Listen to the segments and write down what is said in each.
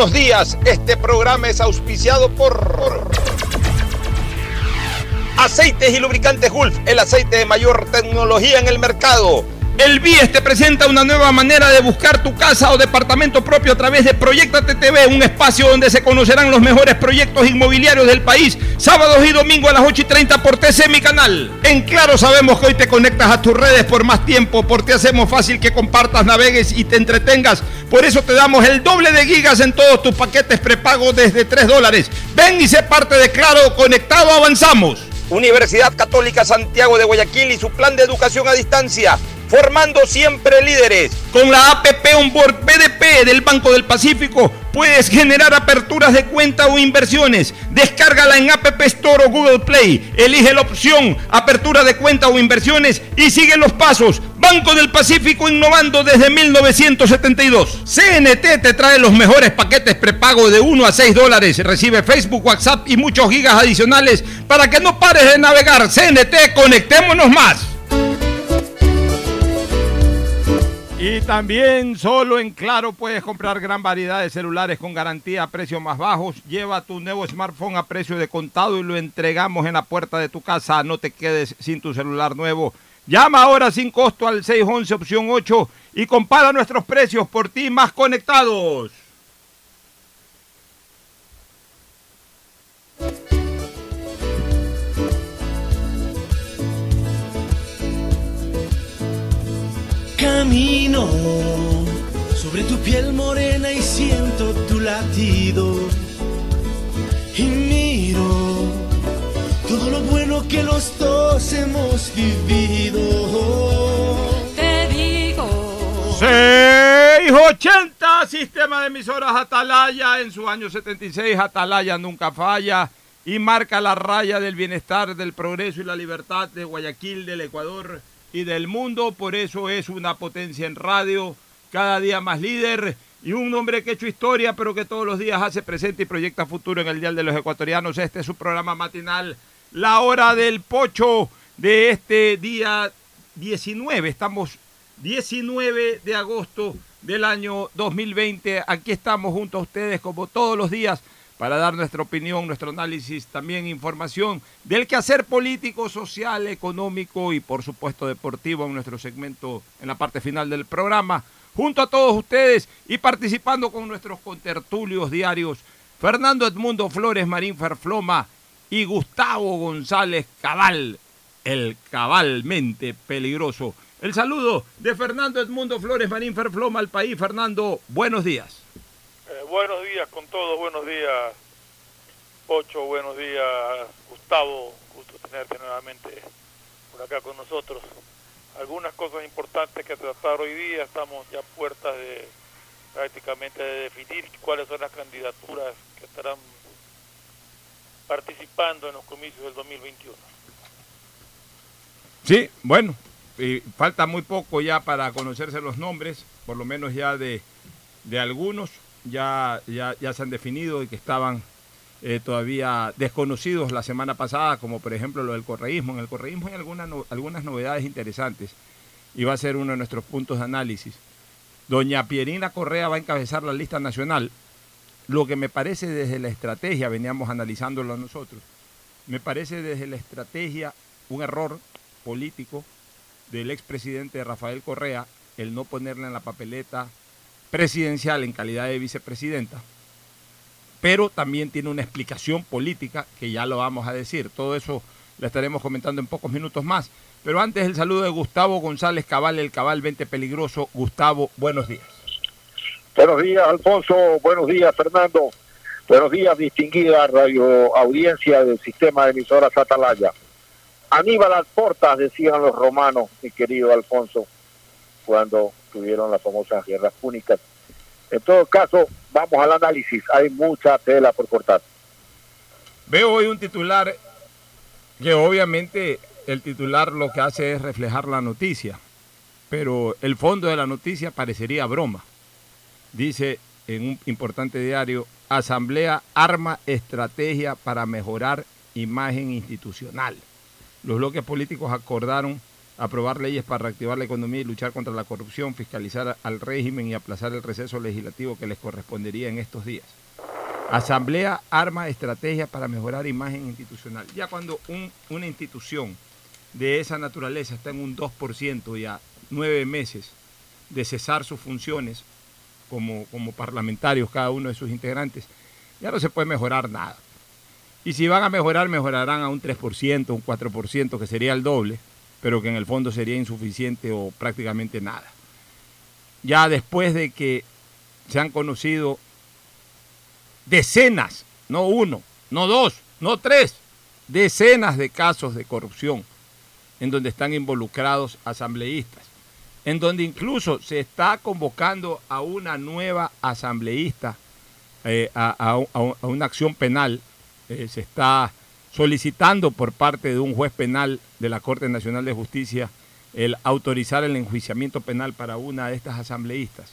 Buenos días, este programa es auspiciado por Aceites y Lubricantes Gulf, el aceite de mayor tecnología en el mercado. El BIES te presenta una nueva manera de buscar tu casa o departamento propio a través de Proyecta TV, un espacio donde se conocerán los mejores proyectos inmobiliarios del país, sábados y domingos a las 8 y 30 por TC, mi canal. En Claro sabemos que hoy te conectas a tus redes por más tiempo, porque hacemos fácil que compartas, navegues y te entretengas. Por eso te damos el doble de gigas en todos tus paquetes prepago desde 3 dólares. Ven y sé parte de Claro, conectado avanzamos. Universidad Católica Santiago de Guayaquil y su plan de educación a distancia formando siempre líderes. Con la APP Onboard BDP del Banco del Pacífico puedes generar aperturas de cuenta o inversiones. Descárgala en App Store o Google Play. Elige la opción apertura de cuenta o inversiones y sigue los pasos. Banco del Pacífico innovando desde 1972. CNT te trae los mejores paquetes prepago de 1 a 6 dólares. Recibe Facebook, WhatsApp y muchos gigas adicionales para que no pares de navegar. CNT, conectémonos más. Y también solo en Claro puedes comprar gran variedad de celulares con garantía a precios más bajos. Lleva tu nuevo smartphone a precio de contado y lo entregamos en la puerta de tu casa. No te quedes sin tu celular nuevo. Llama ahora sin costo al 611 opción 8 y compara nuestros precios por ti más conectados. Camino sobre tu piel morena y siento tu latido. Y miro todo lo bueno que los dos hemos vivido. Te digo. 680, sistema de emisoras Atalaya. En su año 76, Atalaya nunca falla y marca la raya del bienestar, del progreso y la libertad de Guayaquil, del Ecuador y del mundo. Por eso es una potencia en radio, cada día más líder y un hombre que ha hecho historia, pero que todos los días hace presente y proyecta futuro en el Dial de los Ecuatorianos. Este es su programa matinal, La Hora del Pocho, de este día 19. Estamos 19 de agosto del año 2020. Aquí estamos junto a ustedes como todos los días para dar nuestra opinión, nuestro análisis, también información del quehacer político, social, económico y por supuesto deportivo en nuestro segmento en la parte final del programa. Junto a todos ustedes y participando con nuestros contertulios diarios, Fernando Edmundo Flores Marín Ferfloma y Gustavo González Cabal, el cabalmente peligroso. El saludo de Fernando Edmundo Flores Marín Ferfloma al país. Fernando, buenos días. Eh, buenos días con todos, buenos días Pocho, buenos días Gustavo, gusto tenerte nuevamente por acá con nosotros. Algunas cosas importantes que tratar hoy día, estamos ya puertas de prácticamente de definir cuáles son las candidaturas que estarán participando en los comicios del 2021. Sí, bueno, y falta muy poco ya para conocerse los nombres, por lo menos ya de, de algunos ya, ya, ya se han definido y que estaban eh, todavía desconocidos la semana pasada, como por ejemplo lo del correísmo. En el correísmo hay algunas, no- algunas novedades interesantes y va a ser uno de nuestros puntos de análisis. Doña Pierina Correa va a encabezar la lista nacional. Lo que me parece desde la estrategia, veníamos analizándolo nosotros, me parece desde la estrategia un error político del expresidente Rafael Correa el no ponerle en la papeleta presidencial en calidad de vicepresidenta, pero también tiene una explicación política que ya lo vamos a decir. Todo eso lo estaremos comentando en pocos minutos más. Pero antes el saludo de Gustavo González Cabal, el Cabal 20 Peligroso. Gustavo, buenos días. Buenos días, Alfonso. Buenos días, Fernando. Buenos días, distinguida radio audiencia del sistema de emisoras Atalaya. Aníbal las portas, decían los romanos, mi querido Alfonso, cuando tuvieron las famosas guerras púnicas. En todo caso, vamos al análisis. Hay mucha tela por cortar. Veo hoy un titular que obviamente el titular lo que hace es reflejar la noticia, pero el fondo de la noticia parecería broma. Dice en un importante diario, Asamblea arma estrategia para mejorar imagen institucional. Los bloques políticos acordaron aprobar leyes para reactivar la economía y luchar contra la corrupción, fiscalizar al régimen y aplazar el receso legislativo que les correspondería en estos días. Asamblea arma estrategia para mejorar imagen institucional. Ya cuando una institución de esa naturaleza está en un 2% y a nueve meses de cesar sus funciones como, como parlamentarios, cada uno de sus integrantes, ya no se puede mejorar nada. Y si van a mejorar, mejorarán a un 3%, un 4%, que sería el doble, pero que en el fondo sería insuficiente o prácticamente nada. Ya después de que se han conocido decenas, no uno, no dos, no tres, decenas de casos de corrupción en donde están involucrados asambleístas, en donde incluso se está convocando a una nueva asambleísta eh, a, una acción penal, eh, se está solicitando por parte de un juez penal de la Corte Nacional de Justicia el autorizar el enjuiciamiento penal para una de estas asambleístas,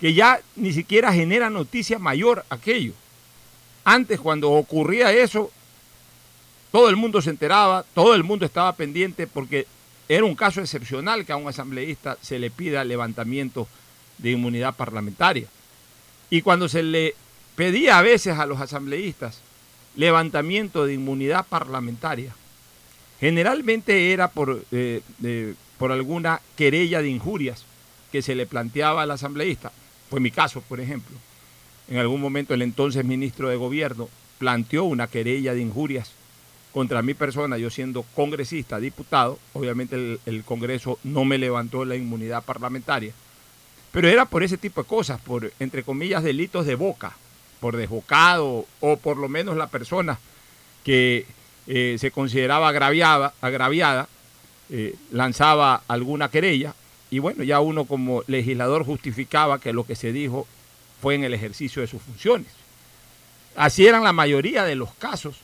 que ya ni siquiera genera noticia mayor aquello. Antes, cuando ocurría eso, todo el mundo se enteraba, todo el mundo estaba pendiente porque era un caso excepcional que a un asambleísta se le pida levantamiento de inmunidad parlamentaria. Y cuando se le pedía a veces a los asambleístas levantamiento de inmunidad parlamentaria, generalmente era por, eh, por alguna querella de injurias que se le planteaba al asambleísta. Fue mi caso, por ejemplo. En algún momento el entonces ministro de Gobierno planteó una querella de injurias contra mi persona, yo siendo congresista, diputado, obviamente el, Congreso no me levantó la inmunidad parlamentaria, pero era por ese tipo de cosas, por, entre comillas, delitos de boca, por desbocado o por lo menos la persona que eh, se consideraba agraviada, agraviada eh, lanzaba alguna querella y bueno, ya uno como legislador justificaba que lo que se dijo fue en el ejercicio de sus funciones. Así eran la mayoría de los casos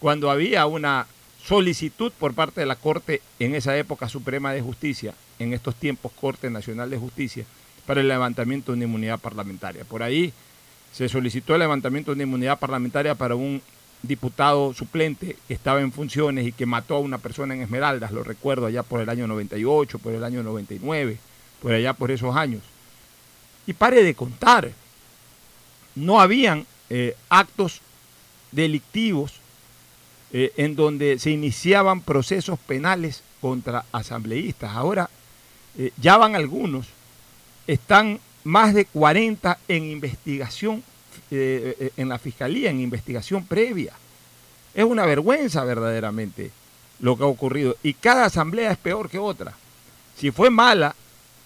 cuando había una solicitud por parte de la Corte en esa época Suprema de Justicia, en estos tiempos Corte Nacional de Justicia, para el levantamiento de una inmunidad parlamentaria. Por ahí se solicitó el levantamiento de una inmunidad parlamentaria para un diputado suplente que estaba en funciones y que mató a una persona en Esmeraldas, lo recuerdo allá por el año 98, por el año 99, por allá por esos años. Y pare de contar, no habían eh, actos delictivos eh, en donde se iniciaban procesos penales contra asambleístas. Ahora eh, ya van algunos, están más de 40 en investigación, eh, en la fiscalía, en investigación previa. Es una vergüenza verdaderamente lo que ha ocurrido. Y cada asamblea es peor que otra. Si fue mala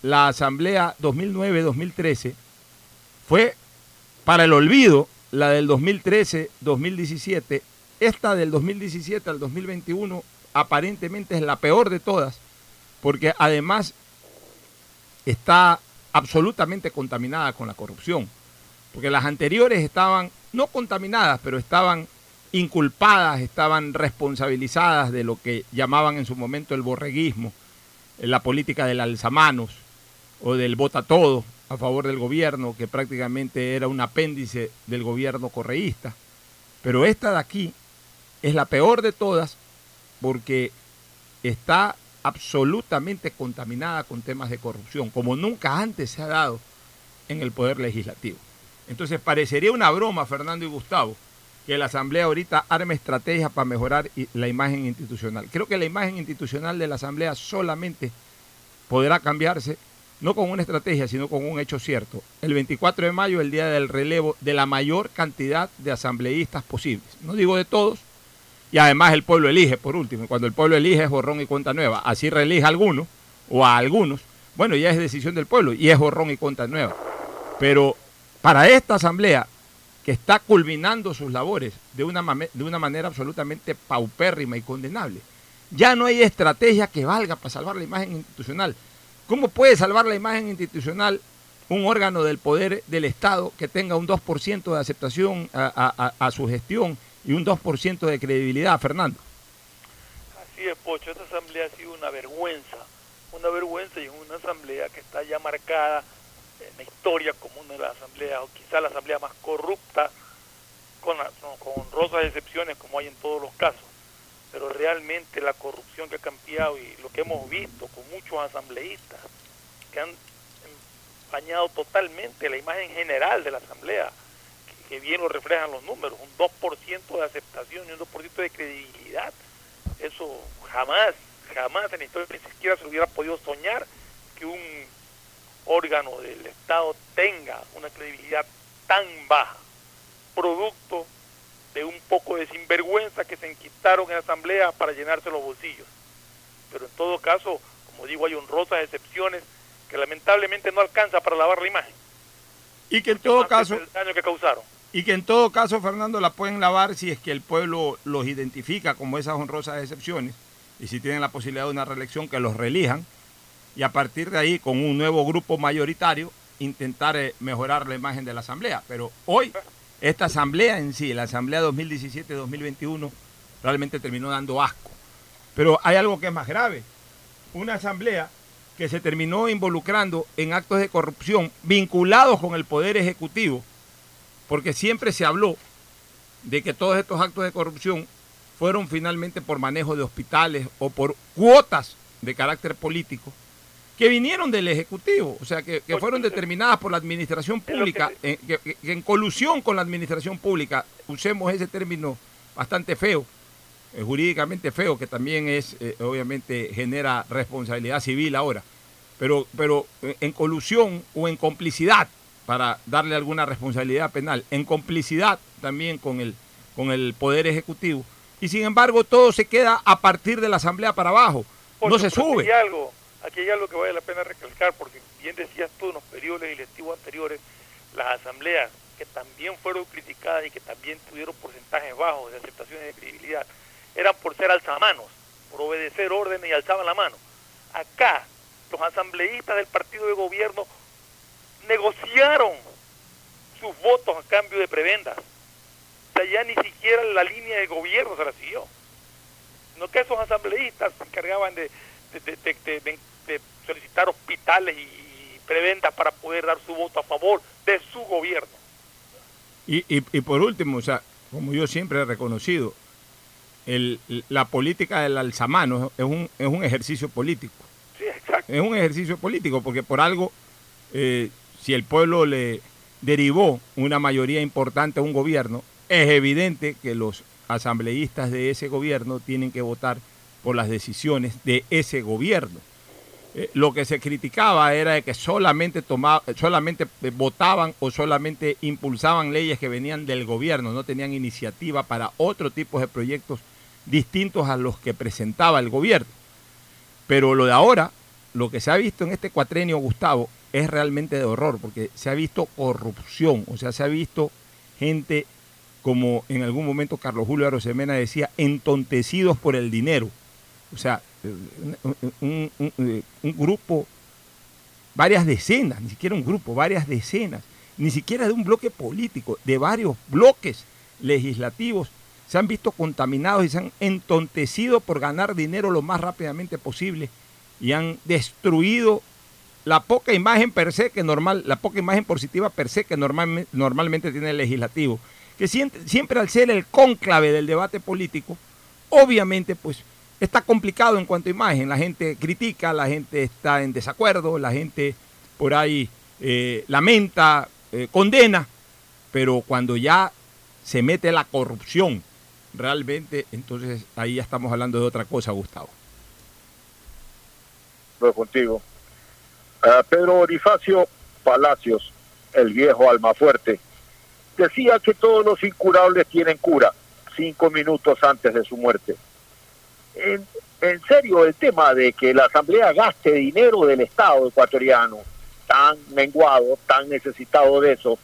la asamblea 2009-2013, fue para el olvido la del 2013-2017 esta del 2017 al 2021 aparentemente es la peor de todas, porque además está absolutamente contaminada con la corrupción, porque las anteriores estaban no contaminadas, pero estaban inculpadas, estaban responsabilizadas de lo que llamaban en su momento el borreguismo, la política del alzamanos o del vota todo a favor del gobierno, que prácticamente era un apéndice del gobierno correísta. Pero esta de aquí es la peor de todas porque está absolutamente contaminada con temas de corrupción, como nunca antes se ha dado en el Poder Legislativo. Entonces parecería una broma, Fernando y Gustavo, que la Asamblea ahorita arme estrategias para mejorar la imagen institucional. Creo que la imagen institucional de la Asamblea solamente podrá cambiarse no con una estrategia, sino con un hecho cierto. El 24 de mayo, el día del relevo de la mayor cantidad de asambleístas posibles. No digo de todos, y además el pueblo elige, por último. Cuando el pueblo elige es borrón y cuenta nueva. Así reelige a algunos o a algunos. Bueno, ya es decisión del pueblo y es borrón y cuenta nueva. Pero para esta asamblea, que está culminando sus labores de una, de una manera absolutamente paupérrima y condenable, ya no hay estrategia que valga para salvar la imagen institucional. ¿Cómo puede salvar la imagen institucional un órgano del poder del Estado que tenga un 2% de aceptación a, su gestión y un 2% de credibilidad, Fernando? Así es, Pocho. Esta asamblea ha sido una vergüenza, una vergüenza y una asamblea que está ya marcada historia como una de las asambleas, o quizá la asamblea más corrupta, con, con honrosas excepciones como hay en todos los casos pero realmente la corrupción que ha cambiado y lo que hemos visto con muchos asambleístas que han empañado totalmente la imagen general de la asamblea, que, bien lo reflejan los números, un 2% de aceptación y un 2% de credibilidad. Eso jamás, jamás en la historia ni siquiera se hubiera podido soñar que un órgano del Estado tenga una credibilidad tan baja, producto de un poco de sinvergüenza que se enquistaron en la asamblea para llenarse los bolsillos. Pero en todo caso, como digo, hay honrosas excepciones que lamentablemente no alcanza para lavar la imagen. Y que en todo caso el daño que causaron. Y que en todo caso, Fernando, la pueden lavar si es que el pueblo los identifica como esas honrosas excepciones y si tienen la posibilidad de una reelección que los reelijan y a partir de ahí con un nuevo grupo mayoritario intentar eh, mejorar la imagen de la asamblea. Pero hoy esta asamblea en sí, la asamblea 2017-2021, realmente terminó dando asco. Pero hay algo que es más grave. Una asamblea que se terminó involucrando en actos de corrupción vinculados con el Poder Ejecutivo, porque siempre se habló de que todos estos actos de corrupción fueron finalmente por manejo de hospitales o por cuotas de carácter político que vinieron del Ejecutivo, o sea, que, fueron determinadas por la Administración Pública, en, que, en colusión con la Administración Pública, usemos ese término bastante feo, eh, jurídicamente feo, que también es, eh, obviamente, genera responsabilidad civil ahora, pero, pero eh, en colusión o en complicidad, para darle alguna responsabilidad penal, en complicidad también con el, con el Poder Ejecutivo, y sin embargo todo se queda a partir de la Asamblea para abajo, no se sube. algo Aquí hay algo que vale la pena recalcar, porque bien decías tú en los periodos legislativos anteriores, las asambleas que también fueron criticadas y que también tuvieron porcentajes bajos de aceptación y de credibilidad, eran por ser alzamanos, por obedecer órdenes y alzaban la mano. Acá, los asambleístas del partido de gobierno negociaron sus votos a cambio de prebendas. O sea, ya ni siquiera la línea de gobierno se la siguió. No que esos asambleístas se encargaban de, de, solicitar hospitales y preventas para poder dar su voto a favor de su gobierno. Y, y, por último, o sea, como yo siempre he reconocido, el, la política del alzamano es un, es un ejercicio político. Sí, exacto. Es un ejercicio político porque por algo, eh, si el pueblo le derivó una mayoría importante a un gobierno, es evidente que los asambleístas de ese gobierno tienen que votar por las decisiones de ese gobierno. Eh, lo que se criticaba era que solamente, tomaba, solamente eh, votaban o solamente impulsaban leyes que venían del gobierno, no tenían iniciativa para otro tipo de proyectos distintos a los que presentaba el gobierno. Pero lo de ahora, lo que se ha visto en este cuatrenio, Gustavo, es realmente de horror, porque se ha visto corrupción, o sea, se ha visto gente, como en algún momento Carlos Julio Arosemena decía, entontecidos por el dinero. O sea, un, grupo, varias decenas, ni siquiera un grupo, varias decenas, ni siquiera de un bloque político, de varios bloques legislativos, se han visto contaminados y se han entontecido por ganar dinero lo más rápidamente posible y han destruido la poca imagen per se que normal, la poca imagen positiva per se que normalmente, tiene el legislativo, que siempre al ser el cónclave del debate político, obviamente pues está complicado en cuanto a imagen. La gente critica, la gente está en desacuerdo, la gente por ahí eh, lamenta, eh, condena, pero cuando ya se mete la corrupción, realmente, entonces ahí ya estamos hablando de otra cosa, Gustavo. Lo contigo. eh, Pedro Bonifacio Palacios, el viejo almafuerte, decía que todos los incurables tienen cura cinco minutos antes de su muerte. En, en serio, el tema de que la Asamblea gaste dinero del Estado ecuatoriano, tan menguado, tan necesitado de eso,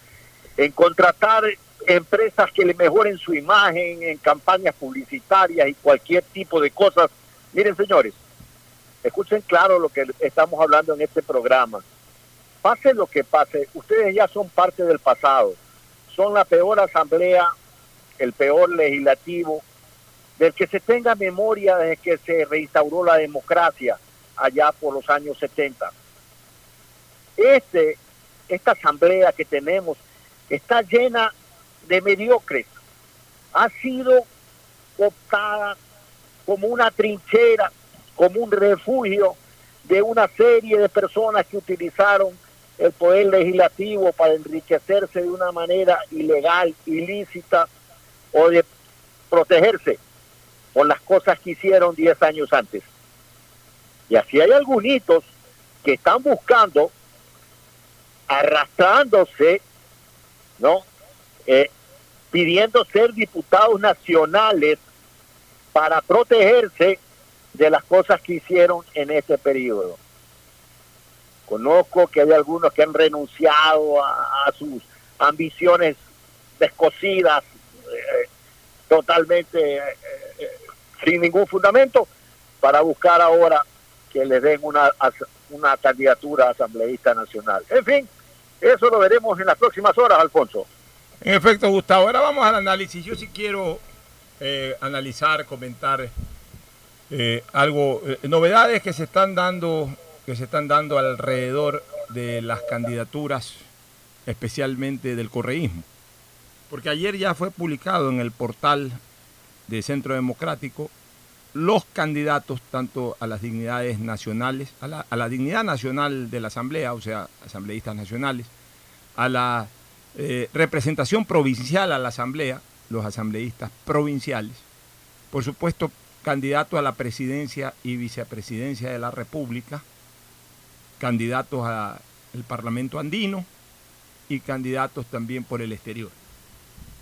en contratar empresas que le mejoren su imagen, en campañas publicitarias y cualquier tipo de cosas. Miren, señores, escuchen claro lo que estamos hablando en este programa. Pase lo que pase, ustedes ya son parte del pasado. Son la peor asamblea, el peor legislativo, del que se tenga memoria desde que se reinstauró la democracia allá por los años 70. Este, esta asamblea que tenemos está llena de mediocres. Ha sido optada como una trinchera, como un refugio de una serie de personas que utilizaron el poder legislativo para enriquecerse de una manera ilegal, ilícita o de protegerse por las cosas que hicieron 10 años antes. Y así hay algunos que están buscando, arrastrándose, ¿no? Eh, pidiendo ser diputados nacionales para protegerse de las cosas que hicieron en ese periodo. Conozco que hay algunos que han renunciado a, sus ambiciones descosidas, eh, totalmente eh, sin ningún fundamento, para buscar ahora que les den una, una candidatura asambleísta nacional. En fin, eso lo veremos en las próximas horas, Alfonso. En efecto, Gustavo, ahora vamos al análisis. Yo sí quiero analizar, comentar algo, novedades que se están dando que se están dando alrededor de las candidaturas, especialmente del correísmo. Porque ayer ya fue publicado en el portal de Centro Democrático los candidatos tanto a las dignidades nacionales, a la, dignidad nacional de la Asamblea, o sea, asambleístas nacionales, a la eh, representación provincial a la Asamblea, los asambleístas provinciales, por supuesto, candidato a la presidencia y vicepresidencia de la República, candidatos al Parlamento andino y candidatos también por el exterior.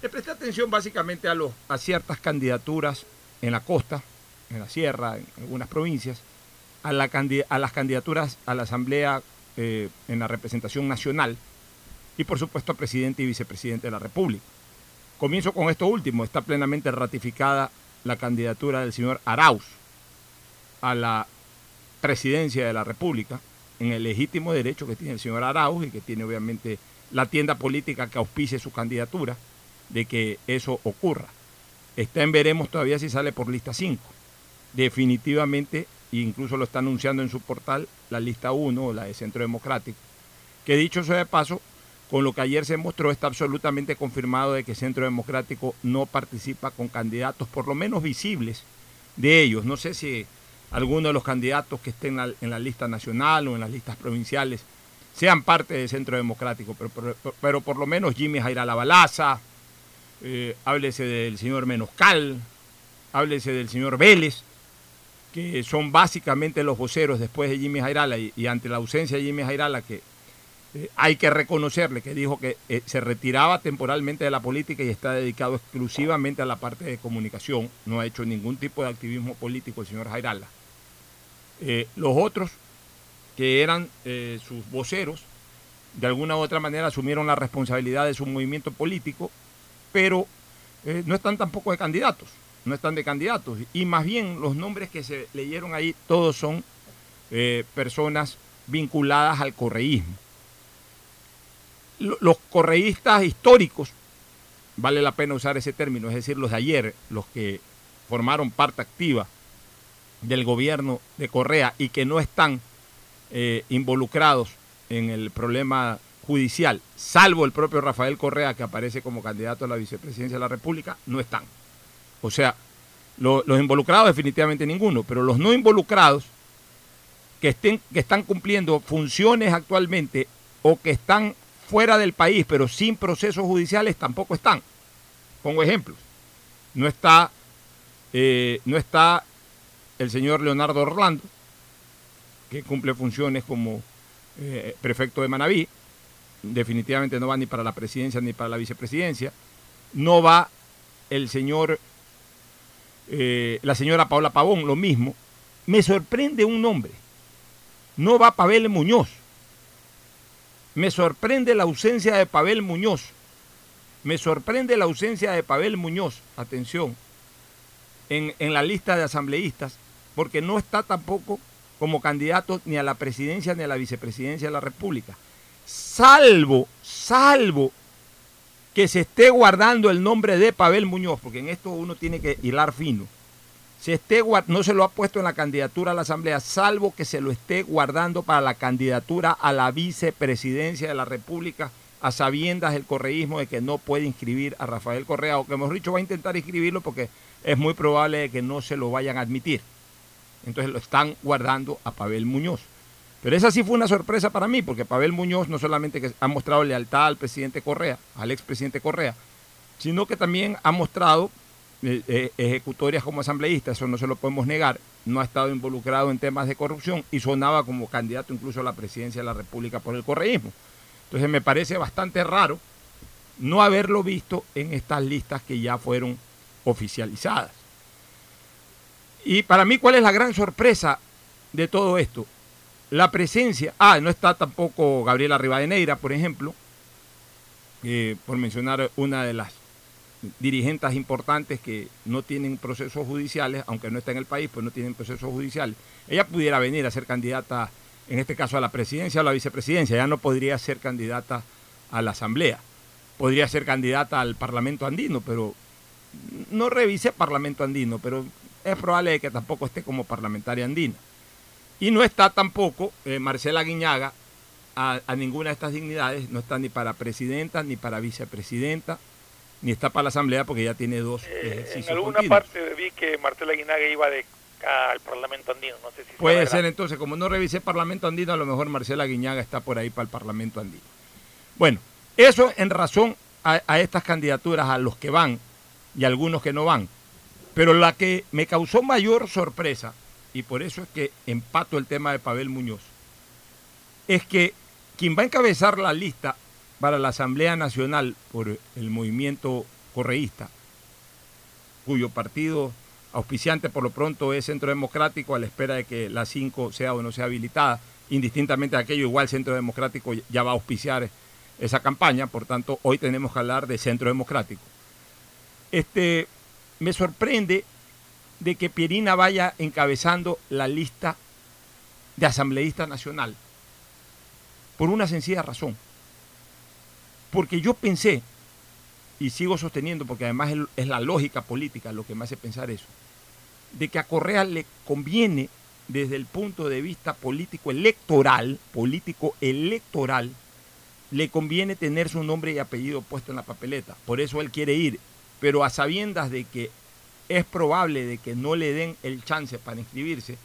Le presté atención básicamente a, los, a ciertas candidaturas en la costa, en la sierra, en algunas provincias, a, la, a las candidaturas a la Asamblea eh, en la representación nacional y por supuesto a presidente y vicepresidente de la República. Comienzo con esto último. Está plenamente ratificada la candidatura del señor Arauz a la presidencia de la República en el legítimo derecho que tiene el señor Arauz y que tiene obviamente la tienda política que auspice su candidatura de que eso ocurra. Está en veremos todavía si sale por lista 5. Definitivamente, incluso lo está anunciando en su portal, la lista 1 la de Centro Democrático, que dicho sea de paso, con lo que ayer se mostró está absolutamente confirmado de que Centro Democrático no participa con candidatos, por lo menos visibles, de ellos. No sé si algunos de los candidatos que estén en la lista nacional o en las listas provinciales sean parte del Centro Democrático, pero, pero, por lo menos Jimmy Jaira Balaza, eh, háblese del señor Menoscal, háblese del señor Vélez, que son básicamente los voceros después de Jimmy Jairala y, ante la ausencia de Jimmy Jairala, que eh, hay que reconocerle que dijo que eh, se retiraba temporalmente de la política y está dedicado exclusivamente a la parte de comunicación, no ha hecho ningún tipo de activismo político el señor Jairala. Los otros, que eran sus voceros, de alguna u otra manera asumieron la responsabilidad de su movimiento político, pero eh, no están tampoco de candidatos, no están de candidatos. Y más bien los nombres que se leyeron ahí, todos son personas vinculadas al correísmo. Los correístas históricos, vale la pena usar ese término, es decir, los de ayer, los que formaron parte activa del gobierno de Correa y que no están eh, involucrados en el problema judicial, salvo el propio Rafael Correa, que aparece como candidato a la vicepresidencia de la República, no están. O sea, los involucrados definitivamente ninguno, pero los no involucrados que, estén, que están cumpliendo funciones actualmente o que están fuera del país, pero sin procesos judiciales, tampoco están. Pongo ejemplos. No está, eh, no está el señor Leonardo Orlando, que cumple funciones como eh, prefecto de Manabí, definitivamente no va ni para la presidencia ni para la vicepresidencia, no va el señor, eh, la señora Paola Pavón, lo mismo, me sorprende un nombre, no va Pavel Muñoz, me sorprende la ausencia de Pavel Muñoz, me sorprende la ausencia de Pavel Muñoz, atención, en, en la lista de asambleístas, porque no está tampoco como candidato ni a la presidencia ni a la vicepresidencia de la República. Salvo, salvo que se esté guardando el nombre de Pavel Muñoz, porque en esto uno tiene que hilar fino. Se esté, no se lo ha puesto en la candidatura a la Asamblea, salvo que se lo esté guardando para la candidatura a la vicepresidencia de la República, a sabiendas del correísmo de que no puede inscribir a Rafael Correa, o que hemos dicho va a intentar inscribirlo porque es muy probable que no se lo vayan a admitir. Entonces lo están guardando a Pavel Muñoz. Pero esa sí fue una sorpresa para mí, porque Pavel Muñoz no solamente ha mostrado lealtad al presidente Correa, al expresidente Correa, sino que también ha mostrado eh, eh, ejecutorias como asambleísta, eso no se lo podemos negar, no ha estado involucrado en temas de corrupción y sonaba como candidato incluso a la presidencia de la República por el correísmo. Entonces me parece bastante raro no haberlo visto en estas listas que ya fueron oficializadas. Y para mí, ¿cuál es la gran sorpresa de todo esto? La presencia, ah, no está tampoco Gabriela Rivadeneira, por ejemplo, eh, por mencionar una de las dirigentes importantes que no tienen procesos judiciales, aunque no está en el país, pues no tienen procesos judiciales. Ella pudiera venir a ser candidata, en este caso a la presidencia o a la vicepresidencia, ya no podría ser candidata a la asamblea, podría ser candidata al Parlamento andino, pero no revise Parlamento andino, pero es probable que tampoco esté como parlamentaria andina. Y no está tampoco eh, Marcela Guiñaga a, ninguna de estas dignidades, no está ni para presidenta ni para vicepresidenta, ni está para la asamblea porque ya tiene dos eh, En alguna parte vi que Marcela Guiñaga iba de al Parlamento andino, no sé si Puede ser entonces, como no revisé Parlamento andino, a lo mejor Marcela Guiñaga está por ahí para el Parlamento andino. Bueno, eso en razón a estas candidaturas, a los que van y algunos que no van. Pero la que me causó mayor sorpresa, y por eso es que empato el tema de Pavel Muñoz, es que quien va a encabezar la lista para la Asamblea Nacional por el movimiento correísta, cuyo partido auspiciante por lo pronto es Centro Democrático a la espera de que la 5 sea o no sea habilitada, indistintamente de aquello, igual Centro Democrático ya va a auspiciar esa campaña, por tanto hoy tenemos que hablar de Centro Democrático. Este, me sorprende de que Pierina vaya encabezando la lista de asambleísta nacional. Por una sencilla razón. Porque yo pensé, y sigo sosteniendo, porque además es la lógica política lo que me hace pensar eso, de que a Correa le conviene desde el punto de vista político electoral, político electoral, le conviene tener su nombre y apellido puesto en la papeleta. Por eso él quiere ir pero a sabiendas de que es probable de que no le den el chance para inscribirse,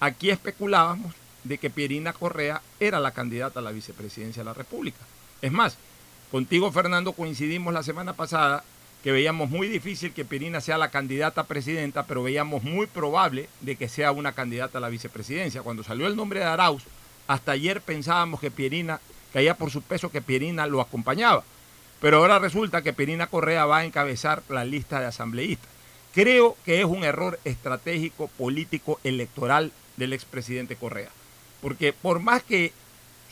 aquí especulábamos de que Pierina Correa era la candidata a la vicepresidencia de la República. Es más, contigo Fernando coincidimos la semana pasada que veíamos muy difícil que Pierina sea la candidata a presidenta, pero veíamos muy probable de que sea una candidata a la vicepresidencia. Cuando salió el nombre de Arauz, hasta ayer pensábamos que Pierina caía por su peso que Pierina lo acompañaba. Pero ahora resulta que Perina Correa va a encabezar la lista de asambleístas. Creo que es un error estratégico, político, electoral del expresidente Correa. Porque por más que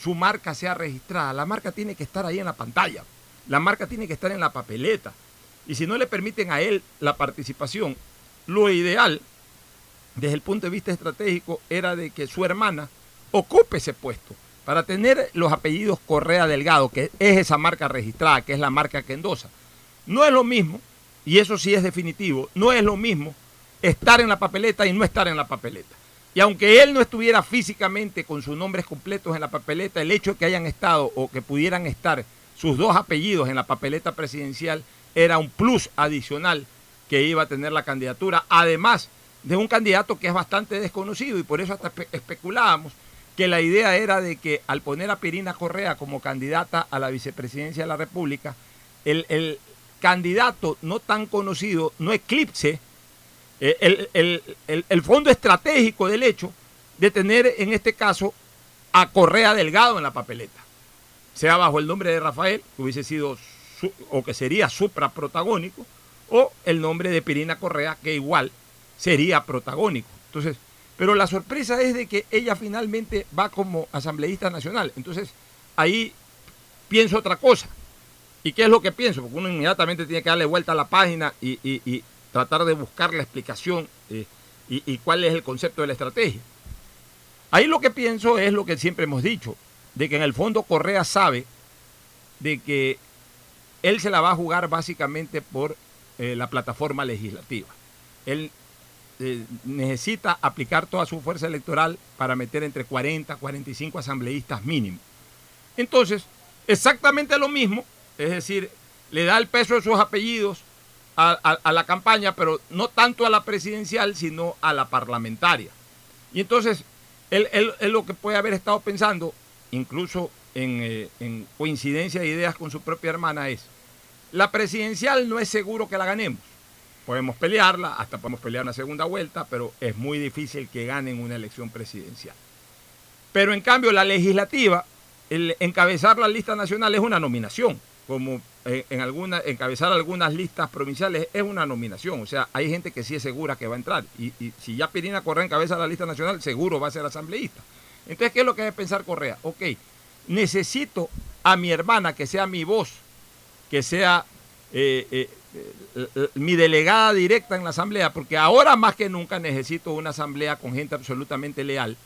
su marca sea registrada, la marca tiene que estar ahí en la pantalla. La marca tiene que estar en la papeleta. Y si no le permiten a él la participación, lo ideal, desde el punto de vista estratégico, era de que su hermana ocupe ese puesto para tener los apellidos Correa Delgado, que es esa marca registrada, que es la marca que endosa, no es lo mismo, y eso sí es definitivo, no es lo mismo estar en la papeleta y no estar en la papeleta. Y aunque él no estuviera físicamente con sus nombres completos en la papeleta, el hecho de que hayan estado o que pudieran estar sus dos apellidos en la papeleta presidencial era un plus adicional que iba a tener la candidatura, además de un candidato que es bastante desconocido y por eso hasta especulábamos que la idea era de que al poner a Pirina Correa como candidata a la vicepresidencia de la República, el, candidato no tan conocido no eclipse eh, el, fondo estratégico del hecho de tener en este caso a Correa Delgado en la papeleta, sea bajo el nombre de Rafael, que hubiese sido o que sería supraprotagónico, o el nombre de Pirina Correa, que igual sería protagónico. Entonces, pero la sorpresa es de que ella finalmente va como asambleísta nacional. Entonces, ahí pienso otra cosa. ¿Y qué es lo que pienso? Porque uno inmediatamente tiene que darle vuelta a la página y, tratar de buscar la explicación eh, y, cuál es el concepto de la estrategia. Ahí lo que pienso es lo que siempre hemos dicho, de que en el fondo Correa sabe de que él se la va a jugar básicamente por eh, la plataforma legislativa. Él eh, necesita aplicar toda su fuerza electoral para meter entre 40 y 45 asambleístas mínimo. Entonces, exactamente lo mismo, es decir, le da el peso de sus apellidos a, la campaña, pero no tanto a la presidencial, sino a la parlamentaria. Y entonces, él, lo que puede haber estado pensando, incluso en, eh, en coincidencia de ideas con su propia hermana, es, la presidencial no es seguro que la ganemos. Podemos pelearla, hasta podemos pelear una segunda vuelta, pero es muy difícil que ganen una elección presidencial. Pero en cambio, la legislativa, el encabezar la lista nacional es una nominación, como eh, en alguna, encabezar algunas listas provinciales es una nominación. O sea, hay gente que sí es segura que va a entrar. Y, si ya Pirina Correa encabeza la lista nacional, seguro va a ser asambleísta. Entonces, ¿qué es lo que debe pensar Correa? Ok, necesito a mi hermana que sea mi voz, que sea eh, eh, mi delegada directa en la asamblea, porque ahora más que nunca necesito una asamblea con gente absolutamente leal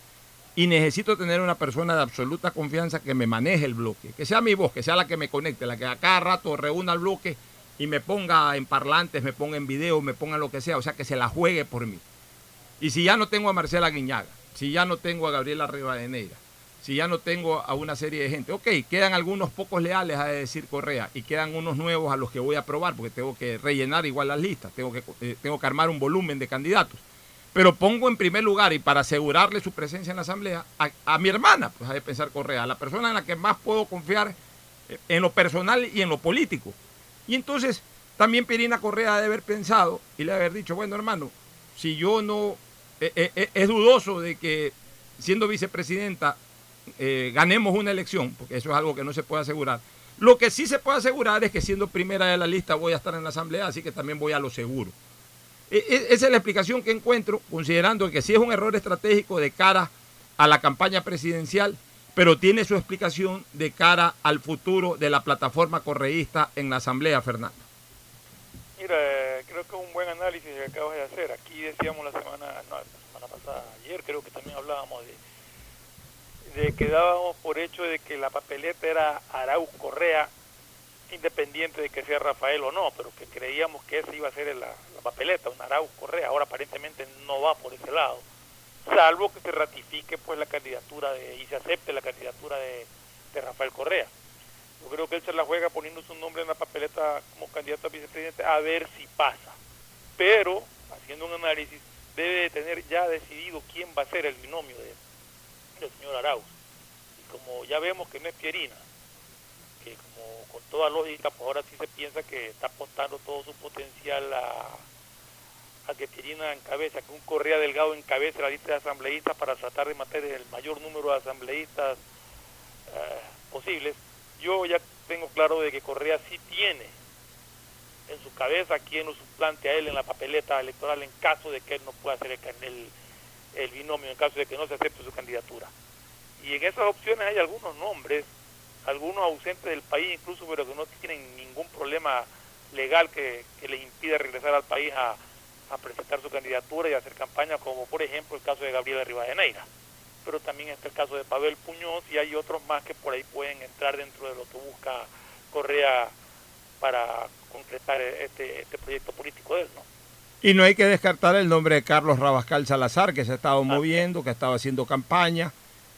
y necesito tener una persona de absoluta confianza que me maneje el bloque, que sea mi voz, que sea la que me conecte, la que a cada rato reúna el bloque y me ponga en parlantes, me ponga en video, me ponga lo que sea, o sea, que se la juegue por mí. Y si ya no tengo a Marcela Guiñaga, si ya no tengo a Gabriela Rivadeneira, si ya no tengo a una serie de gente. Ok, quedan algunos pocos leales a decir Correa y quedan unos nuevos a los que voy a probar porque tengo que rellenar igual las listas, tengo que, eh, tengo que armar un volumen de candidatos. Pero pongo en primer lugar y para asegurarle su presencia en la Asamblea a, mi hermana, pues a de pensar Correa, la persona en la que más puedo confiar eh, en lo personal y en lo político. Y entonces también Pirina Correa debe haber pensado y le haber dicho, bueno hermano, si yo no, eh, es dudoso de que siendo vicepresidenta eh, ganemos una elección, porque eso es algo que no se puede asegurar. Lo que sí se puede asegurar es que siendo primera de la lista voy a estar en la asamblea, así que también voy a lo seguro. E, e, esa es la explicación que encuentro, considerando que sí es un error estratégico de cara a la campaña presidencial, pero tiene su explicación de cara al futuro de la plataforma correísta en la asamblea, Fernando. Mira, creo que es un buen análisis que acabas de hacer. Aquí decíamos la semana, no, la semana pasada, ayer creo que también hablábamos de de que dábamos por hecho de que la papeleta era Arauz Correa, independiente de que sea Rafael o no, pero que creíamos que esa iba a ser la, papeleta, un Arauz Correa. Ahora aparentemente no va por ese lado, salvo que se ratifique pues la candidatura de, y se acepte la candidatura de, Rafael Correa. Yo creo que él se la juega poniendo su nombre en la papeleta como candidato a vicepresidente a ver si pasa. Pero, haciendo un análisis, debe de tener ya decidido quién va a ser el binomio de, del señor Arauz. Y como ya vemos que no es Pierina, que como con toda lógica, pues ahora sí se piensa que está apostando todo su potencial a, a que Pierina encabeza, que un Correa Delgado encabece la lista de asambleístas para tratar de matar el mayor número de asambleístas eh, posibles. Yo ya tengo claro de que Correa sí tiene en su cabeza quién nos suplante a él en la papeleta electoral en caso de que él no pueda ser el, el el binomio en caso de que no se acepte su candidatura. Y en esas opciones hay algunos nombres, algunos ausentes del país incluso, pero que no tienen ningún problema legal que, les impida regresar al país a, presentar su candidatura y hacer campaña, como por ejemplo el caso de Gabriela Rivadeneira. Pero también está el caso de Pavel Puñoz y hay otros más que por ahí pueden entrar dentro de lo que busca Correa para concretar este, este proyecto político de él, ¿no? Y no hay que descartar el nombre de Carlos Rabascal Salazar, que se ha estado moviendo, que ha estado haciendo campaña,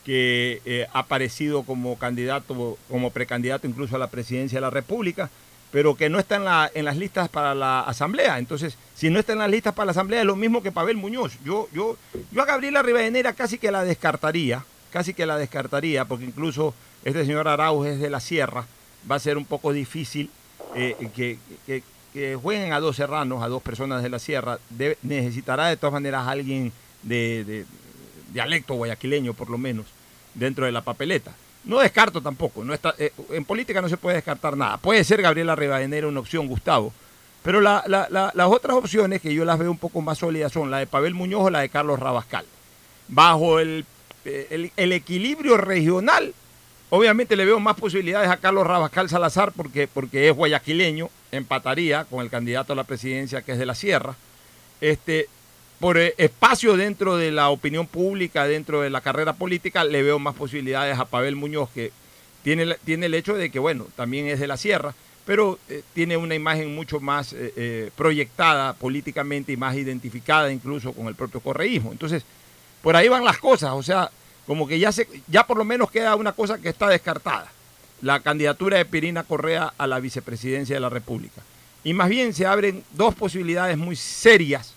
que eh, ha aparecido como candidato, como precandidato incluso a la presidencia de la República, pero que no está en, la, en las listas para la Asamblea. Entonces, si no está en las listas para la Asamblea, es lo mismo que Pavel Muñoz. Yo, yo, yo a Gabriela Rivadeneira casi que la descartaría, casi que la descartaría, porque incluso este señor Arauz es de la Sierra, va a ser un poco difícil eh, que jueguen a dos serranos, a dos personas de la sierra, necesitará de todas maneras alguien de, dialecto guayaquileño por lo menos. dentro de la papeleta. No descarto tampoco, no está, eh, en política no se puede descartar nada. Puede ser Gabriela Rivadeneira una opción, Gustavo, pero la- la- la- las otras opciones que yo las veo un poco más sólidas son la de Pavel Muñoz o la de Carlos Rabascal. Bajo el, eh, el equilibrio regional, obviamente le veo más posibilidades a Carlos Rabascal Salazar porque, porque es guayaquileño, empataría con el candidato a la presidencia que es de la Sierra. Este, por eh, espacio dentro de la opinión pública, dentro de la carrera política, le veo más posibilidades a Pavel Muñoz, que tiene, tiene el hecho de que, bueno, también es de la sierra, pero eh, tiene una imagen mucho más eh, eh, proyectada políticamente y más identificada incluso con el propio correísmo. Entonces, por ahí van las cosas, o sea, como que ya, se, ya por lo menos queda una cosa que está descartada, la candidatura de Pirina Correa a la vicepresidencia de la República. Y más bien se abren dos posibilidades muy serias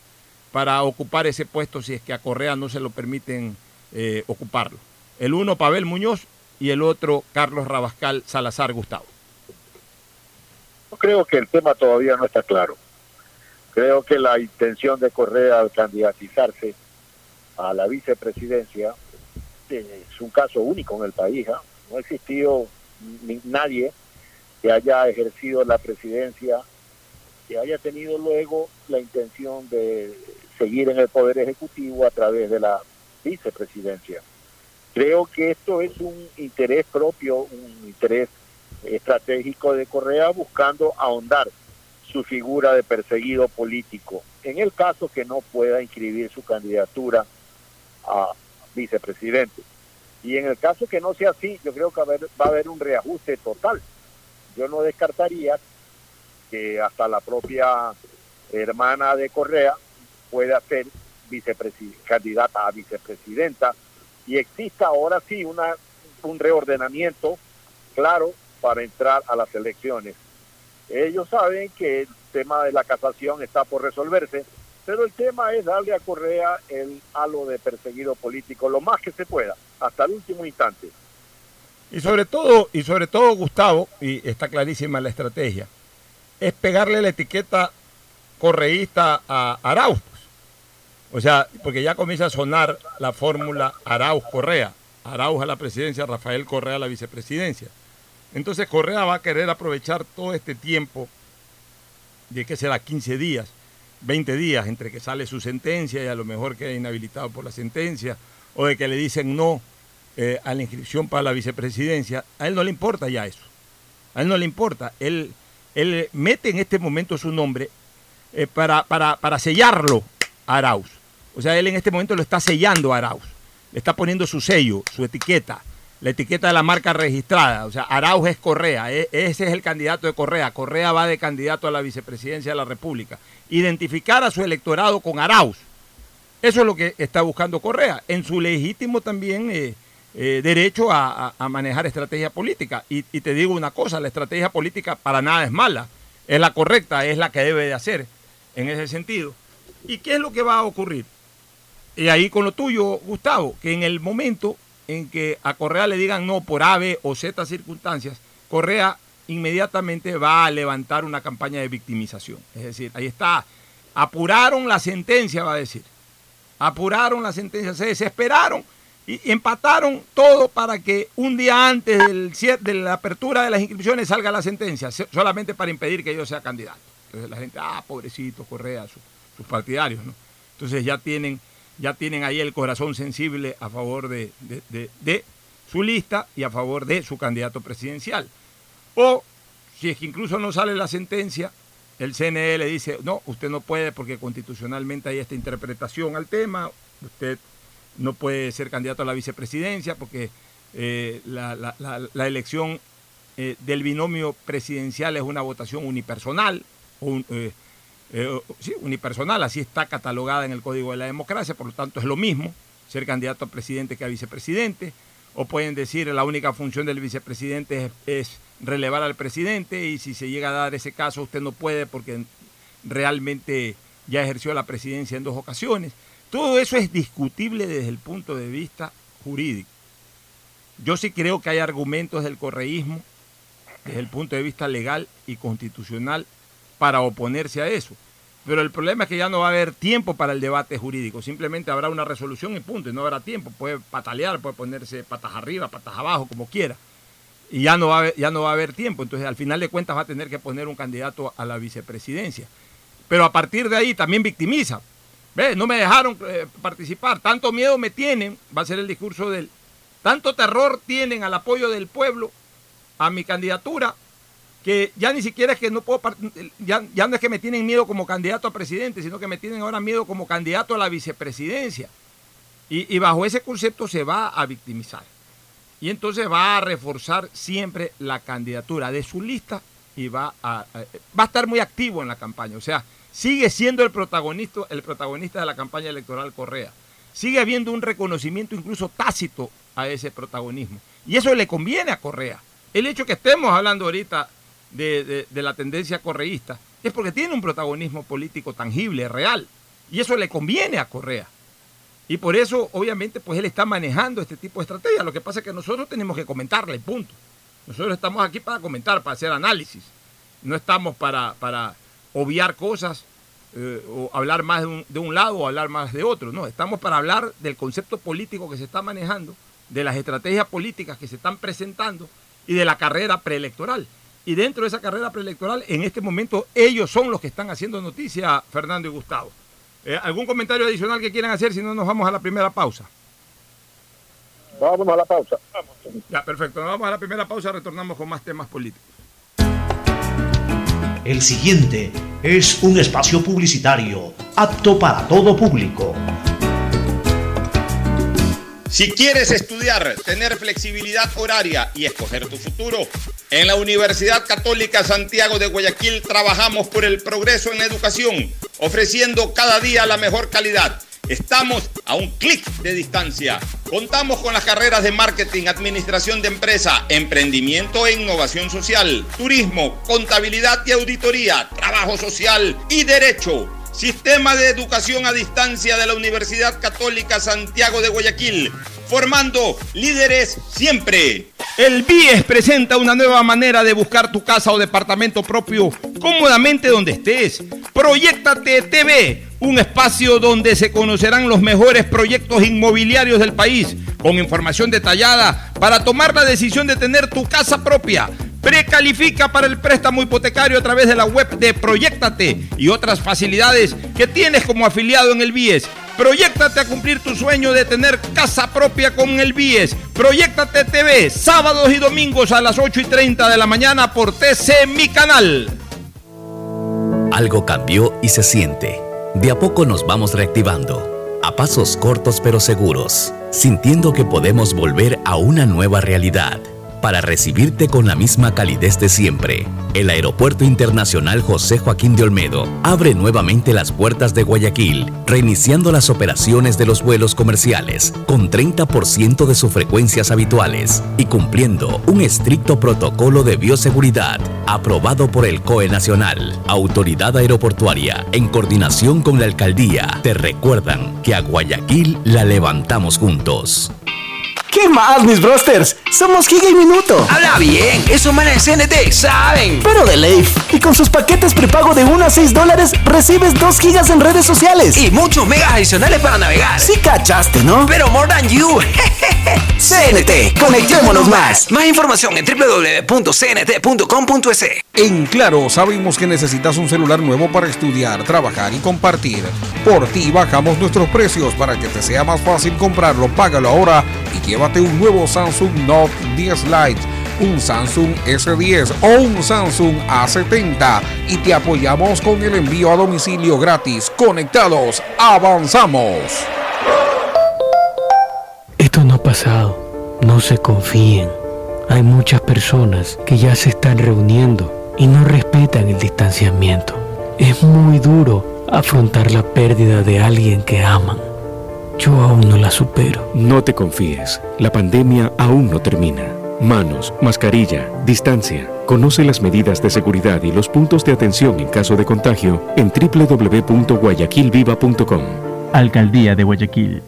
para ocupar ese puesto si es que a Correa no se lo permiten eh, ocuparlo. El uno, Pavel Muñoz, y el otro, Carlos Rabascal Salazar Gustavo. Yo creo que el tema todavía no está claro. Creo que la intención de Correa al candidatizarse a la vicepresidencia eh, es un caso único en el país. ¿ah? No ha existido ni- nadie que haya ejercido la presidencia, que haya tenido luego la intención de seguir en el Poder Ejecutivo a través de la vicepresidencia. Creo que esto es un interés propio, un interés estratégico de Correa buscando ahondar su figura de perseguido político. En el caso que no pueda inscribir su candidatura a vicepresidente. Y en el caso que no sea así, yo creo que va a haber, va a haber un reajuste total. Yo no descartaría que hasta la propia hermana de Correa pueda ser candidata a vicepresidenta y exista ahora sí una, un reordenamiento claro para entrar a las elecciones. Ellos saben que el tema de la casación está por resolverse, pero el tema es darle a Correa el halo de perseguido político lo más que se pueda, hasta el último instante. Y sobre todo, y sobre todo, Gustavo, y está clarísima la estrategia, es pegarle la etiqueta correísta a Arauz. pues. O sea, porque ya comienza a sonar la fórmula Arauz-Correa. Arauz a la presidencia, Rafael Correa a la vicepresidencia. Entonces Correa va a querer aprovechar todo este tiempo, de que será 15 días, 20 días, entre que sale su sentencia y a lo mejor queda inhabilitado por la sentencia, o de que le dicen no eh, a la inscripción para la vicepresidencia. A él no le importa ya eso. A él no le importa. Él, él mete en este momento su nombre eh, para, para, para sellarlo a Arauz. O sea, él en este momento lo está sellando a Arauz. Le está poniendo su sello, su etiqueta, la etiqueta de la marca registrada. O sea, Arauz es Correa. e- ese es el candidato de Correa. Correa va de candidato a la vicepresidencia de la República. Identificar a su electorado con Arauz. Eso es lo que está buscando Correa, en su legítimo también eh, eh, derecho a, manejar estrategia política. Y, te digo una cosa, la estrategia política para nada es mala, es la correcta, es la que debe de hacer en ese sentido. ¿Y qué es lo que va a ocurrir? Y ahí con lo tuyo, Gustavo, que en el momento en que a Correa le digan no por A, o Z circunstancias, Correa inmediatamente va a levantar una campaña de victimización. Es decir, ahí está, apuraron la sentencia, va a decir apuraron la sentencia, se desesperaron y empataron todo para que un día antes del de la apertura de las inscripciones salga la sentencia, se- solamente para impedir que yo sea candidato. Entonces la gente, ah, pobrecito Correa, su- sus partidarios, ¿no? Entonces ya tienen, ya tienen ahí el corazón sensible a favor de, su lista y a favor de su candidato presidencial. O si es que incluso no sale la sentencia, el CNE dice, no, usted no puede porque constitucionalmente hay esta interpretación al tema, usted no puede ser candidato a la vicepresidencia porque eh, la, la- elección eh, del binomio presidencial es una votación unipersonal, un- eh, sí, unipersonal, así está catalogada en el Código de la Democracia, por lo tanto es lo mismo ser candidato a presidente que a vicepresidente, o pueden decir la única función del vicepresidente es, es relevar al presidente y si se llega a dar ese caso usted no puede porque realmente ya ejerció la presidencia en dos ocasiones. Todo eso es discutible desde el punto de vista jurídico. Yo sí creo que hay argumentos del correísmo desde el punto de vista legal y constitucional para oponerse a eso. Pero el problema es que ya no va a haber tiempo para el debate jurídico. Simplemente habrá una resolución y punto. Y no habrá tiempo. Puede patalear, puede ponerse patas arriba, patas abajo, como quiera. Y ya no, va a haber, ya no va a haber tiempo. Entonces, al final de cuentas, va a tener que poner un candidato a la vicepresidencia. Pero a partir de ahí también victimiza. No me dejaron eh, participar. Tanto miedo me tienen, va a ser el discurso de él. Tanto terror tienen al apoyo del pueblo a mi candidatura que ya ni siquiera es que no puedo, ya, ya no es que me tienen miedo como candidato a presidente, sino que me tienen ahora miedo como candidato a la vicepresidencia. Y, y, bajo ese concepto se va a victimizar. Y entonces va a reforzar siempre la candidatura de su lista y va a, va a estar muy activo en la campaña. O sea, sigue siendo el protagonista, el protagonista de la campaña electoral Correa. Sigue habiendo un reconocimiento incluso tácito a ese protagonismo. Y eso le conviene a Correa. El hecho que estemos hablando ahorita de, la tendencia correísta es porque tiene un protagonismo político tangible, real. Y eso le conviene a Correa. Y por eso, obviamente, pues él está manejando este tipo de estrategia. Lo que pasa es que nosotros tenemos que comentarle, punto. Nosotros estamos aquí para comentar, para hacer análisis. No estamos para, para obviar cosas eh, o hablar más de un, de un lado o hablar más de otro. No, estamos para hablar del concepto político que se está manejando, de las estrategias políticas que se están presentando y de la carrera preelectoral. Y dentro de esa carrera preelectoral, en este momento, ellos son los que están haciendo noticia, Fernando y Gustavo. Eh, ¿Algún comentario adicional que quieran hacer? Si no, nos vamos a la primera pausa. Vamos a la pausa. Ya, perfecto. Nos vamos a la primera pausa, retornamos con más temas políticos. El siguiente es un espacio publicitario apto para todo público. Si quieres estudiar, tener flexibilidad horaria y escoger tu futuro, en la Universidad Católica Santiago de Guayaquil trabajamos por el progreso en la educación, ofreciendo cada día la mejor calidad. Estamos a un clic de distancia. Contamos con las carreras de marketing, administración de empresa, emprendimiento e innovación social, turismo, contabilidad y auditoría, trabajo social y derecho. Sistema de Educación a Distancia de la Universidad Católica Santiago de Guayaquil, formando líderes siempre. El BIES presenta una nueva manera de buscar tu casa o departamento propio cómodamente donde estés. Proyectate TV, un espacio donde se conocerán los mejores proyectos inmobiliarios del país, con información detallada para tomar la decisión de tener tu casa propia Precalifica para el préstamo hipotecario a través de la web de Proyectate y otras facilidades que tienes como afiliado en el BIES. Proyectate a cumplir tu sueño de tener casa propia con el BIES. Proyectate TV, sábados y domingos a las 8 y 30 de la mañana por TC Mi Canal. Algo cambió y se siente. De a poco nos vamos reactivando, a pasos cortos pero seguros, sintiendo que podemos volver a una nueva realidad para recibirte con la misma calidez de siempre. El Aeropuerto Internacional José Joaquín de Olmedo abre nuevamente las puertas de Guayaquil, reiniciando las operaciones de los vuelos comerciales con 30% de sus frecuencias habituales y cumpliendo un estricto protocolo de bioseguridad aprobado por el COE Nacional, Autoridad Aeroportuaria, en coordinación con la Alcaldía. Te recuerdan que a Guayaquil la levantamos juntos. ¿Qué más, mis brosters? Somos Giga y Minuto. Habla bien, esos manes de CNT saben. Pero de Leif. Y con sus paquetes prepago de 1 a 6 dólares, recibes 2 gigas en redes sociales. Y muchos megas adicionales para navegar. Sí cachaste, ¿no? Pero more than you. CNT, conectémonos más. Más información en www.cnt.com.es. En Claro, sabemos que necesitas un celular nuevo para estudiar, trabajar y compartir. Por ti bajamos nuestros precios para que te sea más fácil comprarlo. Págalo ahora y llévate un nuevo Samsung Note 10 Lite, un Samsung S10 o un Samsung A70 y te apoyamos con el envío a domicilio gratis. Conectados, avanzamos. Esto no ha pasado, no se confíen. Hay muchas personas que ya se están reuniendo y no respetan el distanciamiento. Es muy duro afrontar la pérdida de alguien que aman. Yo aún no la supero. No te confíes, la pandemia aún no termina. Manos, mascarilla, distancia. Conoce las medidas de seguridad y los puntos de atención en caso de contagio en www.guayaquilviva.com. Alcaldía de Guayaquil.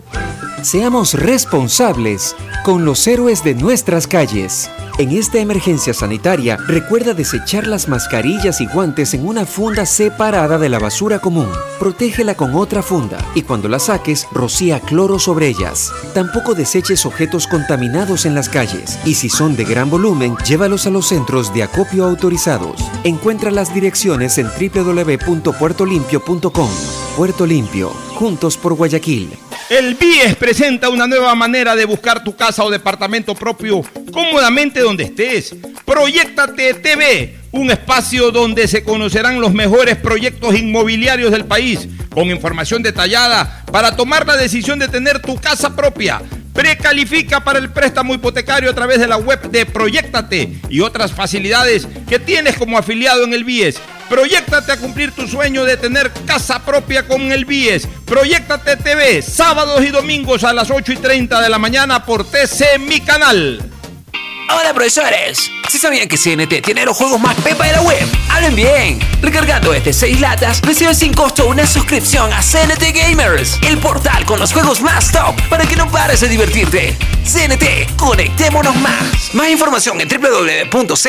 Seamos responsables con los héroes de nuestras calles. En esta emergencia sanitaria, recuerda desechar las mascarillas y guantes en una funda separada de la basura común. Protégela con otra funda y cuando la saques, rocía cloro sobre ellas. Tampoco deseches objetos contaminados en las calles y si son de gran volumen, llévalos a los centros de acopio autorizados. Encuentra las direcciones en www.puertolimpio.com. Puerto Limpio, juntos por Guayaquil. El BIES presenta una nueva manera de buscar tu casa o departamento propio cómodamente donde estés. Proyectate TV, un espacio donde se conocerán los mejores proyectos inmobiliarios del país, con información detallada para tomar la decisión de tener tu casa propia. Precalifica para el préstamo hipotecario a través de la web de Proyectate y otras facilidades que tienes como afiliado en el BIES. Proyectate a cumplir tu sueño de tener casa propia con el BIES. Proyectate TV, sábados y domingos a las 8 y 30 de la mañana por TC Mi Canal. Hola profesores, ¿sí sabían que CNT tiene los juegos más pepa de la web? Hablen bien, recargando este 6 latas, reciben sin costo una suscripción a CNT Gamers, el portal con los juegos más top para que no pares de divertirte. CNT, conectémonos más. Más información en www.cnt.com.es.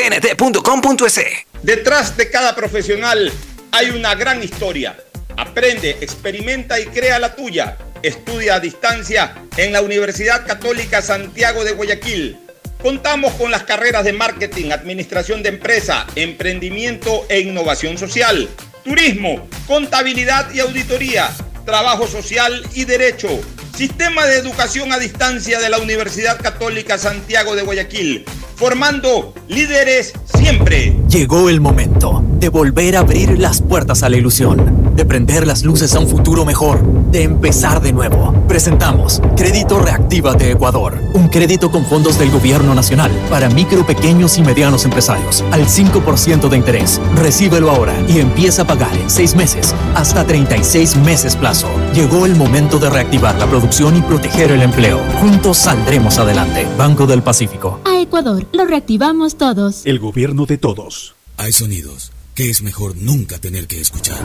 Detrás de cada profesional hay una gran historia. Aprende, experimenta y crea la tuya. Estudia a distancia en la Universidad Católica Santiago de Guayaquil. Contamos con las carreras de marketing, administración de empresa, emprendimiento e innovación social, turismo, contabilidad y auditoría, trabajo social y derecho. Sistema de educación a distancia de la Universidad Católica Santiago de Guayaquil, formando líderes siempre. Llegó el momento de volver a abrir las puertas a la ilusión, de prender las luces a un futuro mejor, de empezar de nuevo. Presentamos Crédito Reactiva de Ecuador, un crédito con fondos del gobierno nacional para micro, pequeños y medianos empresarios al 5% de interés. Recíbelo ahora y empieza a pagar en 6 meses hasta 36 meses plazo. Llegó el momento de reactivar la producción y proteger el empleo. Juntos saldremos adelante. Banco del Pacífico. A Ecuador, lo reactivamos todos. El gobierno de todos. Hay sonidos que es mejor nunca tener que escuchar.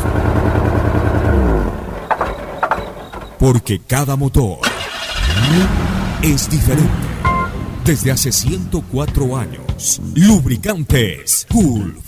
Porque cada motor es diferente. Desde hace 104 años, Lubricantes Gulf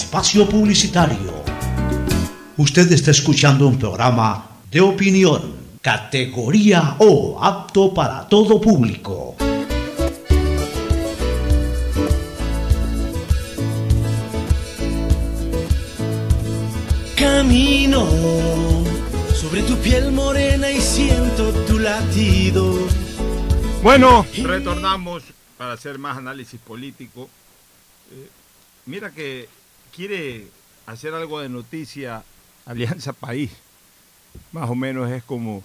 espacio publicitario. Usted está escuchando un programa de opinión, categoría O, apto para todo público. Camino sobre tu piel morena y siento tu latido. Bueno, retornamos para hacer más análisis político. Eh, mira que quiere hacer algo de noticia Alianza País. Más o menos es como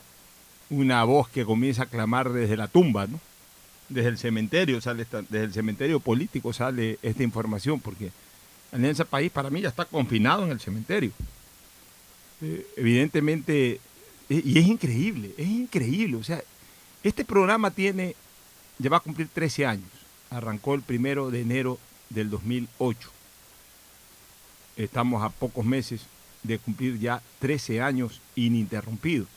una voz que comienza a clamar desde la tumba, ¿no? Desde el cementerio desde el cementerio político sale esta información, porque Alianza País para mí ya está confinado en el cementerio. Eh, evidentemente, eh, y es increíble, es increíble. O sea, este programa tiene, ya va a cumplir 13 años. Arrancó el primero de enero del 2008. Estamos a pocos meses de cumplir ya 13 años ininterrumpidos.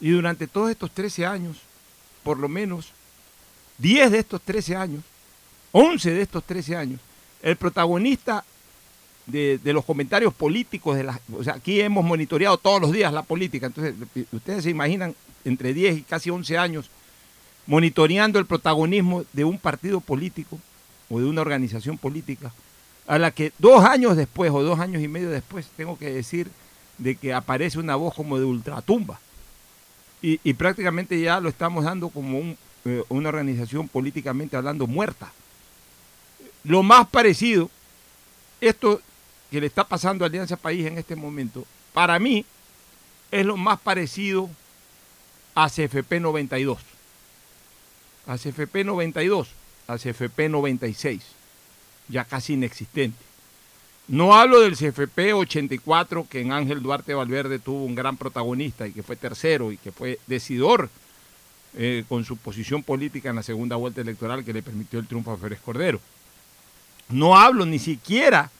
Y durante todos estos 13 años, por lo menos 10 de estos 13 años, 11 de estos 13 años, el protagonista de, de los comentarios políticos, de las, o sea, aquí hemos monitoreado todos los días la política, entonces ustedes se imaginan entre 10 y casi 11 años monitoreando el protagonismo de un partido político o de una organización política, a la que dos años después o dos años y medio después tengo que decir de que aparece una voz como de ultratumba. y, prácticamente ya lo estamos dando como eh, una organización políticamente hablando muerta. Lo más parecido, esto que le está pasando a Alianza País en este momento, para mí es lo más parecido a CFP 92. A CFP 92, a CFP 96, ya casi inexistente. No hablo del CFP 84, que en Ángel Duarte Valverde tuvo un gran protagonista y que fue tercero y que fue decidor eh, con su posición política en la segunda vuelta electoral que le permitió el triunfo a Férez Cordero. No hablo ni siquiera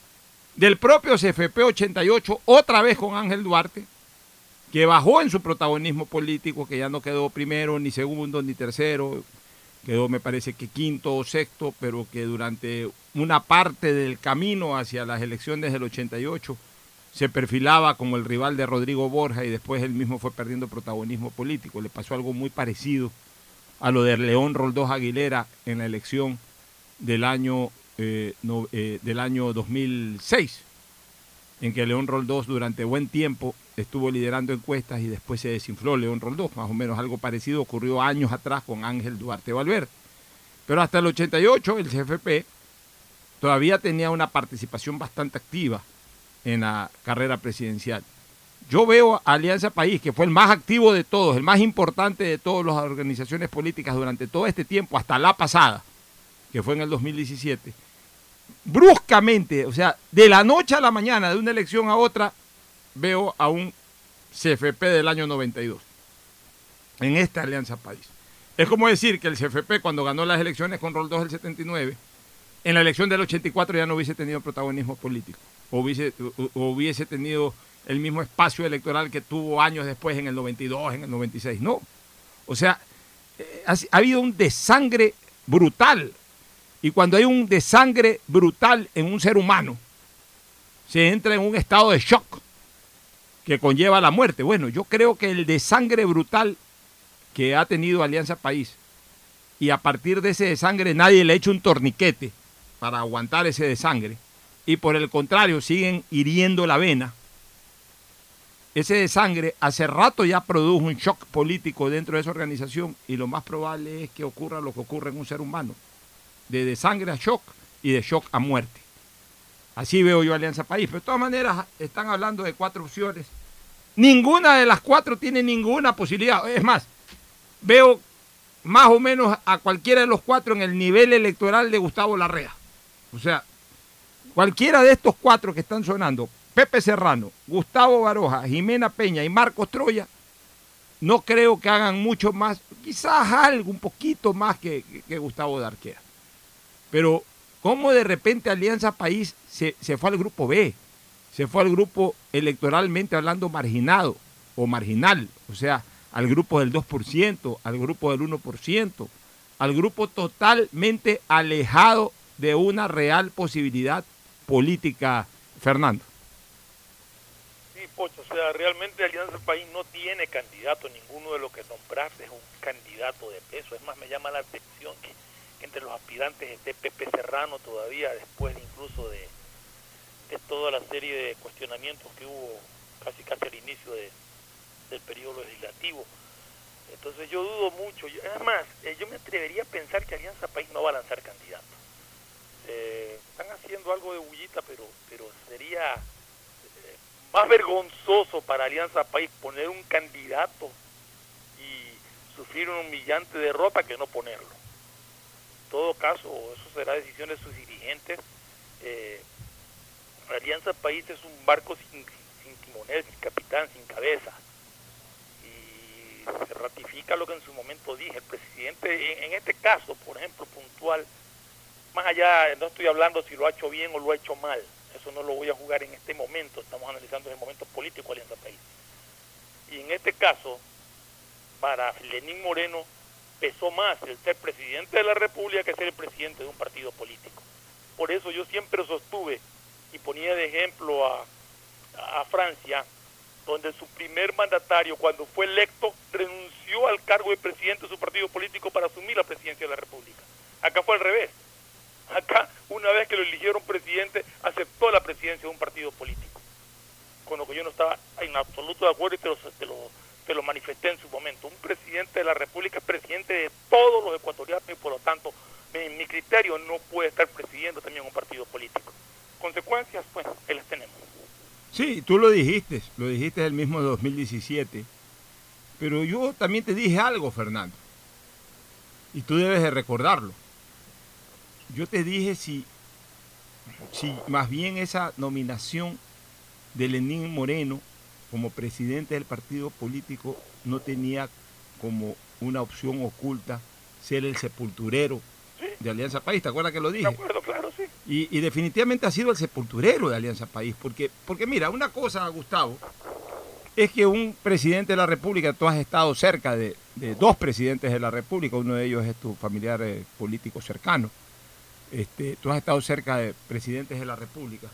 del propio CFP 88, otra vez con Ángel Duarte, que bajó en su protagonismo político, que ya no quedó primero, ni segundo, ni tercero, quedó me parece que quinto o sexto, pero que durante una parte del camino hacia las elecciones del 88 se perfilaba como el rival de Rodrigo Borja y después él mismo fue perdiendo protagonismo político. Le pasó algo muy parecido a lo de León Roldós Aguilera en la elección del año, eh, no, eh, del año 2006, en que León Roldós durante buen tiempo estuvo liderando encuestas y después se desinfló León Roldós. Más o menos algo parecido ocurrió años atrás con Ángel Duarte Valverde. Pero hasta el 88 el CFP todavía tenía una participación bastante activa en la carrera presidencial. Yo veo a Alianza País, que fue el más activo de todos, el más importante de todas las organizaciones políticas durante todo este tiempo, hasta la pasada, que fue en el 2017, bruscamente, o sea, de la noche a la mañana, de una elección a otra, veo a un CFP del año 92 en esta Alianza País. Es como decir que el CFP cuando ganó las elecciones con Roldós del 79, en la elección del 84 ya no hubiese tenido protagonismo político, o hubiese, o hubiese tenido el mismo espacio electoral que tuvo años después en el 92, en el 96. No. O sea, eh, ha, ha habido un desangre brutal. Y cuando hay un desangre brutal en un ser humano, se entra en un estado de shock que conlleva la muerte. Bueno, yo creo que el desangre brutal que ha tenido Alianza País, y a partir de ese desangre nadie le ha hecho un torniquete para aguantar ese desangre, y por el contrario siguen hiriendo la vena, ese desangre hace rato ya produjo un shock político dentro de esa organización y lo más probable es que ocurra lo que ocurre en un ser humano, de desangre a shock y de shock a muerte. Así veo yo Alianza País, pero de todas maneras están hablando de cuatro opciones. Ninguna de las cuatro tiene ninguna posibilidad. Es más, veo más o menos a cualquiera de los cuatro en el nivel electoral de Gustavo Larrea. O sea, cualquiera de estos cuatro que están sonando, Pepe Serrano, Gustavo Baroja, Jimena Peña y Marcos Troya, no creo que hagan mucho más, quizás algo, un poquito más que, que Gustavo Darquea. Pero, ¿cómo de repente Alianza País se, se fue al grupo B? Se fue al grupo electoralmente hablando marginado o marginal, o sea, al grupo del 2%, al grupo del 1%, al grupo totalmente alejado de una real posibilidad política, Fernando. Sí, Pocho, o sea, realmente Alianza País no tiene candidato, ninguno de los que nombraste es un candidato de peso. Es más, me llama la atención que, que entre los aspirantes esté Pepe Serrano todavía, después incluso de, de toda la serie de cuestionamientos que hubo casi casi al inicio de, del periodo legislativo. Entonces yo dudo mucho. Yo, además, eh, yo me atrevería a pensar que Alianza País no va a lanzar candidato. Eh, están haciendo algo de bullita, pero, pero sería eh, más vergonzoso para Alianza País poner un candidato y sufrir una humillante derrota que no ponerlo. En todo caso, eso será decisión de sus dirigentes. Alianza País es un barco sin, sin timonel, sin capitán, sin cabeza. Y se ratifica lo que en su momento dije. El presidente, en, en este caso, por ejemplo, puntual, más allá, no estoy hablando si lo ha hecho bien o lo ha hecho mal. Eso no lo voy a jugar en este momento. Estamos analizando el momento político Alianza País. Y en este caso, para Lenín Moreno, pesó más el ser presidente de la República que ser el presidente de un partido político. Por eso yo siempre sostuve y ponía de ejemplo a, a Francia, donde su primer mandatario, cuando fue electo, renunció al cargo de presidente de su partido político para asumir la presidencia de la República. Acá fue al revés. Acá, una vez que lo eligieron presidente, aceptó la presidencia de un partido político, con lo que yo no estaba en absoluto de acuerdo y te lo, te lo, te lo manifesté en su momento. Un presidente de la República es presidente de todos los ecuatorianos y por lo tanto, en mi criterio, no puede estar presidiendo también un partido político pues ahí las tenemos. Sí, tú lo dijiste, lo dijiste el mismo 2017. Pero yo también te dije algo, Fernando. Y tú debes de recordarlo. Yo te dije si, si más bien esa nominación de Lenín Moreno como presidente del partido político no tenía como una opción oculta ser el sepulturero de Alianza País. ¿Te acuerdas que lo dije? De acuerdo, claro, sí. Y, y, definitivamente ha sido el sepulturero de Alianza País. Porque, porque mira, una cosa, Gustavo, es que un presidente de la República, tú has estado cerca de, de dos presidentes de la República, uno de ellos es tu familiar eh, político cercano. Este, tú has estado cerca de presidentes de la República.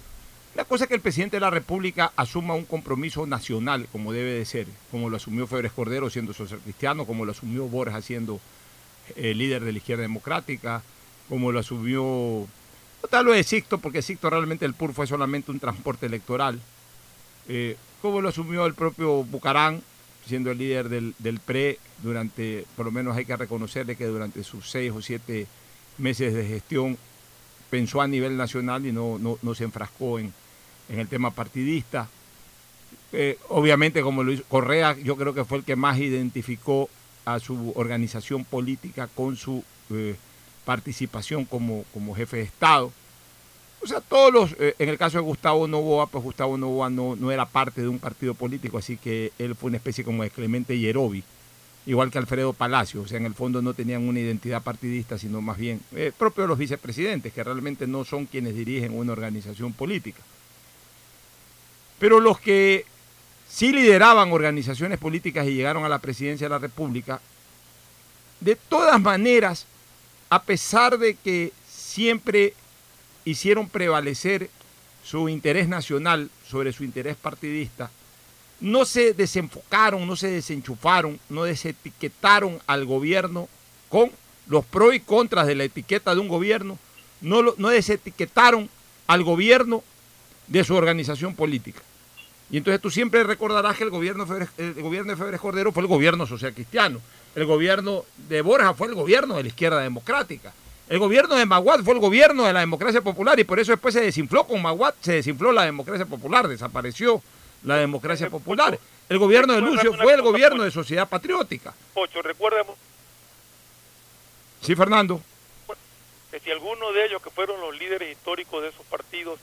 La cosa es que el presidente de la República asuma un compromiso nacional, como debe de ser, como lo asumió Febres Cordero siendo social cristiano, como lo asumió Borja siendo el eh, líder de la izquierda democrática, como lo asumió, tal lo de Sixto, porque Sixto realmente el PUR fue solamente un transporte electoral, eh, como lo asumió el propio Bucarán, siendo el líder del, del, PRE durante, por lo menos hay que reconocerle que durante sus seis o siete meses de gestión pensó a nivel nacional y no, no, no se enfrascó en, en el tema partidista. Eh, obviamente, como lo hizo Correa, yo creo que fue el que más identificó a su organización política con su eh, participación como, como jefe de Estado. O sea, todos los, eh, en el caso de Gustavo Novoa, pues Gustavo Novoa no, no, era parte de un partido político, así que él fue una especie como de Clemente Yerobi, igual que Alfredo Palacio, o sea, en el fondo no tenían una identidad partidista, sino más bien eh, propio de los vicepresidentes, que realmente no son quienes dirigen una organización política. Pero los que sí lideraban organizaciones políticas y llegaron a la presidencia de la República, de todas maneras, a pesar de que siempre hicieron prevalecer su interés nacional sobre su interés partidista, no se desenfocaron, no se desenchufaron, no desetiquetaron al gobierno con los pros y contras de la etiqueta de un gobierno, no, lo, no desetiquetaron al gobierno de su organización política. Y entonces tú siempre recordarás que el gobierno, el gobierno de Febres Cordero fue el gobierno social cristiano, el gobierno de Borja fue el gobierno de la izquierda democrática, el gobierno de Maguad fue el gobierno de la democracia popular y por eso después se desinfló con Maguad, se desinfló la democracia popular, desapareció la democracia popular. El gobierno de Lucio fue el gobierno de sociedad patriótica. Ocho, recuérdame. Sí, Fernando. Que si alguno de ellos que fueron los líderes históricos de esos partidos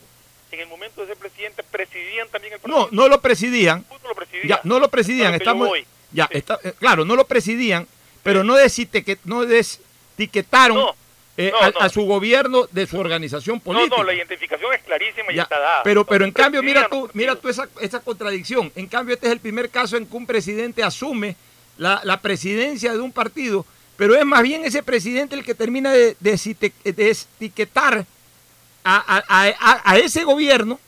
en el momento de ser presidente presidían también el partido. No, no lo presidían. No lo presidían. Ya, no lo presidían. Estamos, ya, está, eh, claro, no lo presidían, pero no, desite, no desetiquetaron no, eh, a, a, su gobierno de su organización política. No, no, la identificación es clarísima y ya, está dada. Pero, pero en cambio, mira tú, mira tú esa, esa contradicción. En cambio, este es el primer caso en que un presidente asume la, la presidencia de un partido, pero es más bien ese presidente el que termina de, de, de etiquetar a, a, ese gobierno,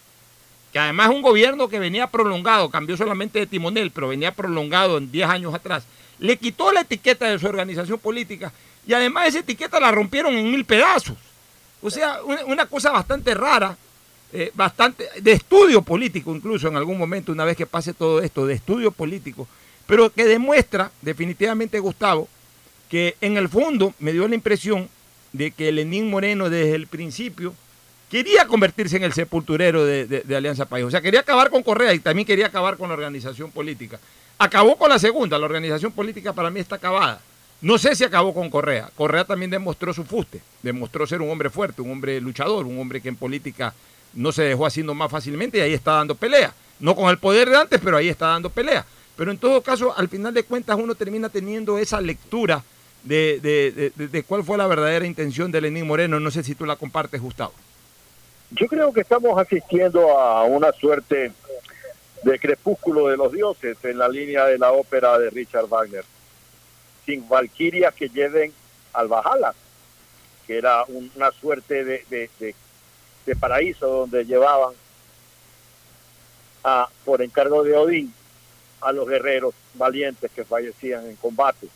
que además un gobierno que venía prolongado, cambió solamente de timonel, pero venía prolongado en 10 años atrás, le quitó la etiqueta de su organización política y además esa etiqueta la rompieron en mil pedazos. O sea, una, una cosa bastante rara, eh, bastante de estudio político incluso en algún momento, una vez que pase todo esto, de estudio político, pero que demuestra definitivamente, Gustavo, que en el fondo me dio la impresión de que Lenín Moreno desde el principio quería convertirse en el sepulturero de, Alianza País. O sea, quería acabar con Correa y también quería acabar con la organización política. Acabó con la segunda, la organización política para mí está acabada. No sé si acabó con Correa. Correa también demostró su fuste, demostró ser un hombre fuerte, un hombre luchador, un hombre que en política no se dejó haciendo más fácilmente y ahí está dando pelea. No con el poder de antes, pero ahí está dando pelea. Pero en todo caso, al final de cuentas, uno termina teniendo esa lectura de, de cuál fue la verdadera intención de Lenín Moreno. No sé si tú la compartes, Gustavo. Yo creo que estamos asistiendo a una suerte de crepúsculo de los dioses en la línea de la ópera de Richard Wagner, sin valquirias que lleven al Valhalla, que era una suerte de, de, de, de paraíso donde llevaban a, por encargo de Odín a los guerreros valientes que fallecían en combate.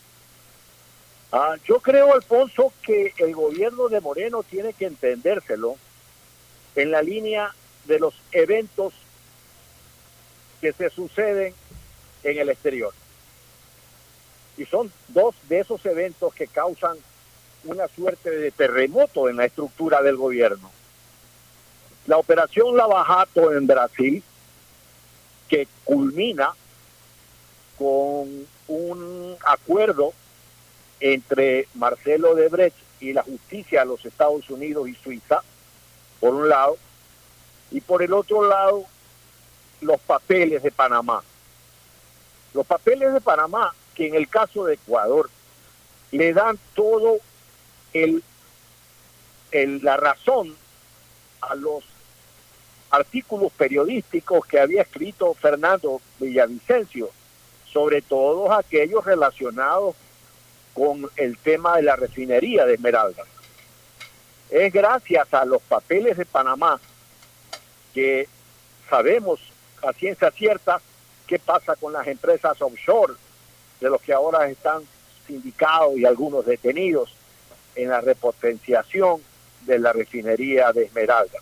Ah, yo creo, Alfonso, que el gobierno de Moreno tiene que entendérselo en la línea de los eventos que se suceden en el exterior. Y son dos de esos eventos que causan una suerte de terremoto en la estructura del gobierno. La operación Lavajato en Brasil, que culmina con un acuerdo entre Marcelo Debrecht y la justicia de los Estados Unidos y Suiza, por un lado, y por el otro lado, los papeles de Panamá. Los papeles de Panamá, que en el caso de Ecuador, le dan todo el, la razón a los artículos periodísticos que había escrito Fernando Villavicencio, sobre todo aquellos relacionados con el tema de la refinería de Esmeraldas. Es gracias a los papeles de Panamá que sabemos a ciencia cierta qué pasa con las empresas offshore, de los que ahora están sindicados y algunos detenidos en la repotenciación de la refinería de Esmeralda.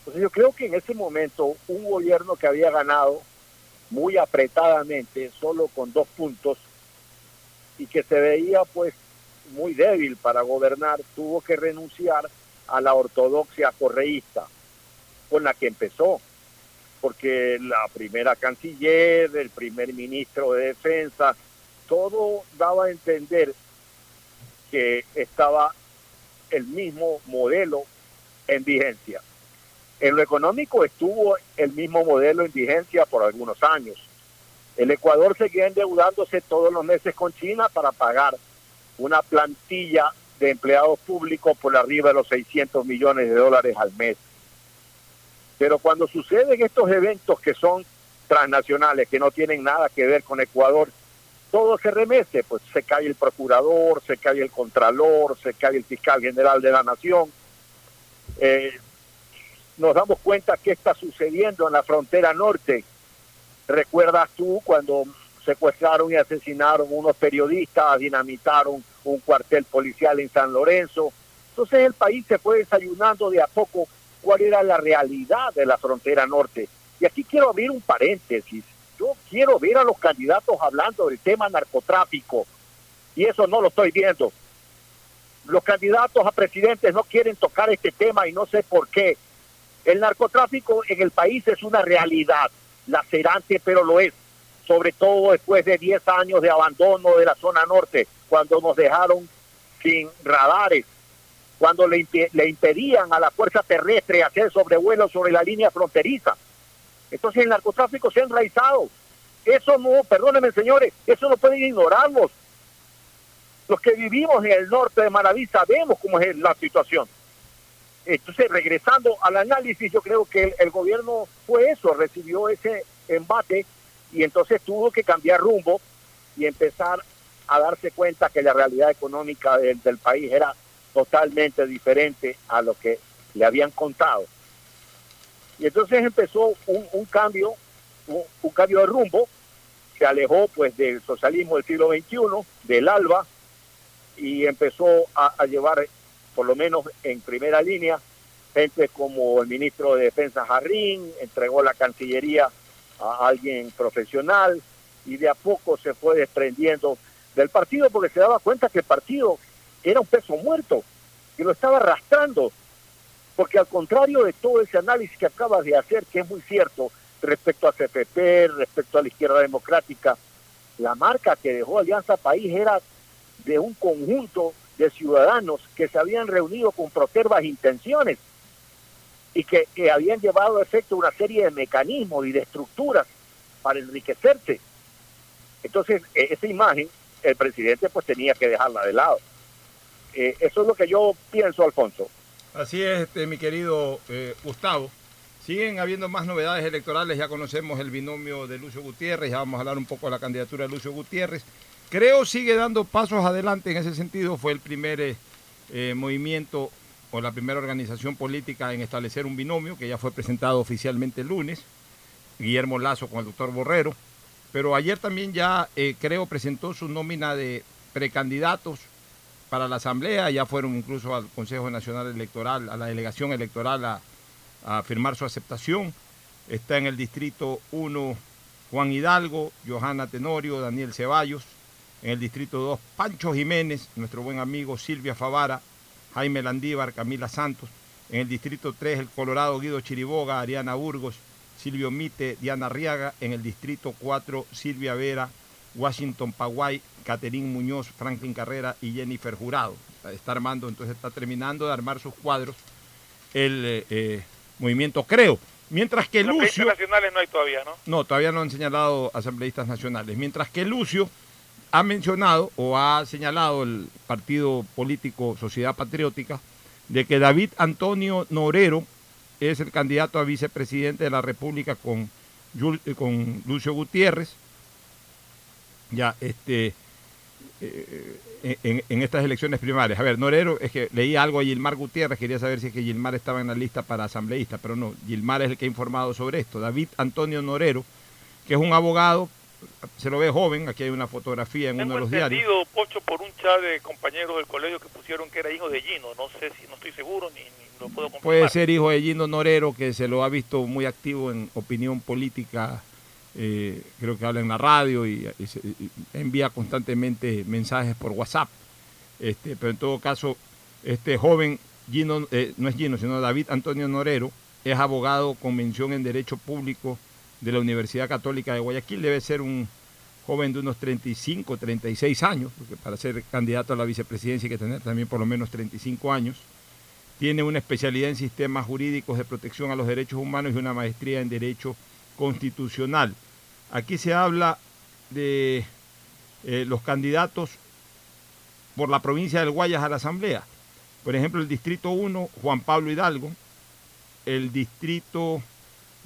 Entonces yo creo que en ese momento un gobierno que había ganado muy apretadamente, solo con dos puntos, y que se veía pues muy débil para gobernar, tuvo que renunciar a la ortodoxia correísta con la que empezó, porque la primera canciller, el primer ministro de defensa, todo daba a entender que estaba el mismo modelo en vigencia. En lo económico estuvo el mismo modelo en vigencia por algunos años. El Ecuador seguía endeudándose todos los meses con China para pagar una plantilla de empleados públicos por arriba de los 600 millones de dólares al mes. Pero cuando suceden estos eventos que son transnacionales, que no tienen nada que ver con Ecuador, todo se remece, pues se cae el procurador, se cae el contralor, se cae el fiscal general de la nación. Eh, nos damos cuenta que está sucediendo en la frontera norte. ¿Recuerdas tú cuando secuestraron y asesinaron unos periodistas, dinamitaron un cuartel policial en San Lorenzo? Entonces el país se fue desayunando de a poco cuál era la realidad de la frontera norte. Y aquí quiero abrir un paréntesis yo quiero ver a los candidatos hablando del tema narcotráfico y eso no lo estoy viendo. Los candidatos a presidentes no quieren tocar este tema y no sé por qué. El narcotráfico en el país es una realidad, lacerante, pero lo es. Sobre todo después de 10 años de abandono de la zona norte, cuando nos dejaron sin radares, cuando le, le impedían a la fuerza terrestre hacer sobrevuelos sobre la línea fronteriza entonces el narcotráfico se ha enraizado. Eso no, perdónenme señores, eso no pueden ignorarlos. Los que vivimos en el norte de Maraví sabemos cómo es la situación. Entonces, regresando al análisis, yo creo que el, gobierno fue eso, recibió ese embate y entonces tuvo que cambiar rumbo y empezar a darse cuenta que la realidad económica del país era totalmente diferente a lo que le habían contado. Y entonces empezó un, cambio, un, cambio de rumbo, se alejó pues del socialismo del siglo XXI, del ALBA, y empezó a, llevar, por lo menos en primera línea, gente como el ministro de Defensa Jarrín, entregó la Cancillería a alguien profesional y de a poco se fue desprendiendo del partido porque se daba cuenta que el partido era un peso muerto y lo estaba arrastrando. Porque al contrario de todo ese análisis que acabas de hacer, que es muy cierto respecto a CPP, respecto a la izquierda democrática, la marca que dejó Alianza País era de un conjunto de ciudadanos que se habían reunido con protervas intenciones y que, habían llevado a efecto una serie de mecanismos y de estructuras para enriquecerse. Entonces, e, esa imagen, el presidente pues tenía que dejarla de lado. Eh, eso es lo que yo pienso, Alfonso. Así es, este, mi querido eh, Gustavo. Siguen habiendo más novedades electorales, ya conocemos el binomio de Lucio Gutiérrez, ya vamos a hablar un poco de la candidatura de Lucio Gutiérrez. Creo sigue dando pasos adelante en ese sentido, fue el primer eh, eh, movimiento o la primera organización política en establecer un binomio que ya fue presentado oficialmente el lunes, Guillermo Lazo con el doctor Borrero, pero ayer también ya creo presentó su nómina de precandidatos para la Asamblea, ya fueron incluso al Consejo Nacional Electoral, a la delegación electoral a, firmar su aceptación. Está en el distrito 1 Juan Hidalgo, Johanna Tenorio, Daniel Ceballos. En el distrito 2 Pancho Jiménez, nuestro buen amigo Silvia Favara, Jaime Landívar, Camila Santos. En el distrito 3, el Colorado, Guido Chiriboga, Ariana Burgos, Silvio Mite, Diana Riaga. En el distrito 4, Silvia Vera, Washington Paguay, Caterín Muñoz, Franklin Carrera y Jennifer Jurado. Está armando, entonces está terminando de armar sus cuadros el eh, eh, movimiento Creo. Mientras que Lucio... nacionales no hay todavía, ¿no? No, todavía no han señalado asambleístas nacionales. Mientras que Lucio ha mencionado o ha señalado el partido político Sociedad Patriótica de que David Antonio Norero es el candidato a vicepresidente de la República con, eh, con Lucio Gutiérrez. Ya, este, eh, en, en estas elecciones primarias. A ver, Norero, es que leí algo a Gilmar Gutiérrez, quería saber si es que Gilmar estaba en la lista para asambleísta, pero no, Gilmar es el que ha informado sobre esto. David Antonio Norero, que es un abogado, se lo ve joven, aquí hay una fotografía en uno de los diarios. Pocho, por un chat de compañeros del colegio que pusieron que era hijo de Gino. No sé si, no estoy seguro ni, ni lo puedo confirmar. Puede ser hijo de Gino Norero, que se lo ha visto muy activo en opinión política, eh, creo que habla en la radio y, y se- y envía constantemente mensajes por WhatsApp. Este, pero en todo caso, este joven, Gino, eh, no es Gino, sino David Antonio Norero, es abogado con mención en Derecho Público de la Universidad Católica de Guayaquil. Debe ser un joven de unos 35, 36 años, porque para ser candidato a la vicepresidencia hay que tener también por lo menos 35 años. Tiene una especialidad en sistemas jurídicos de protección a los derechos humanos y una maestría en Derecho Constitucional. Aquí se habla de eh, los candidatos por la provincia del Guayas a la Asamblea. Por ejemplo, el Distrito 1, Juan Pablo Hidalgo. El Distrito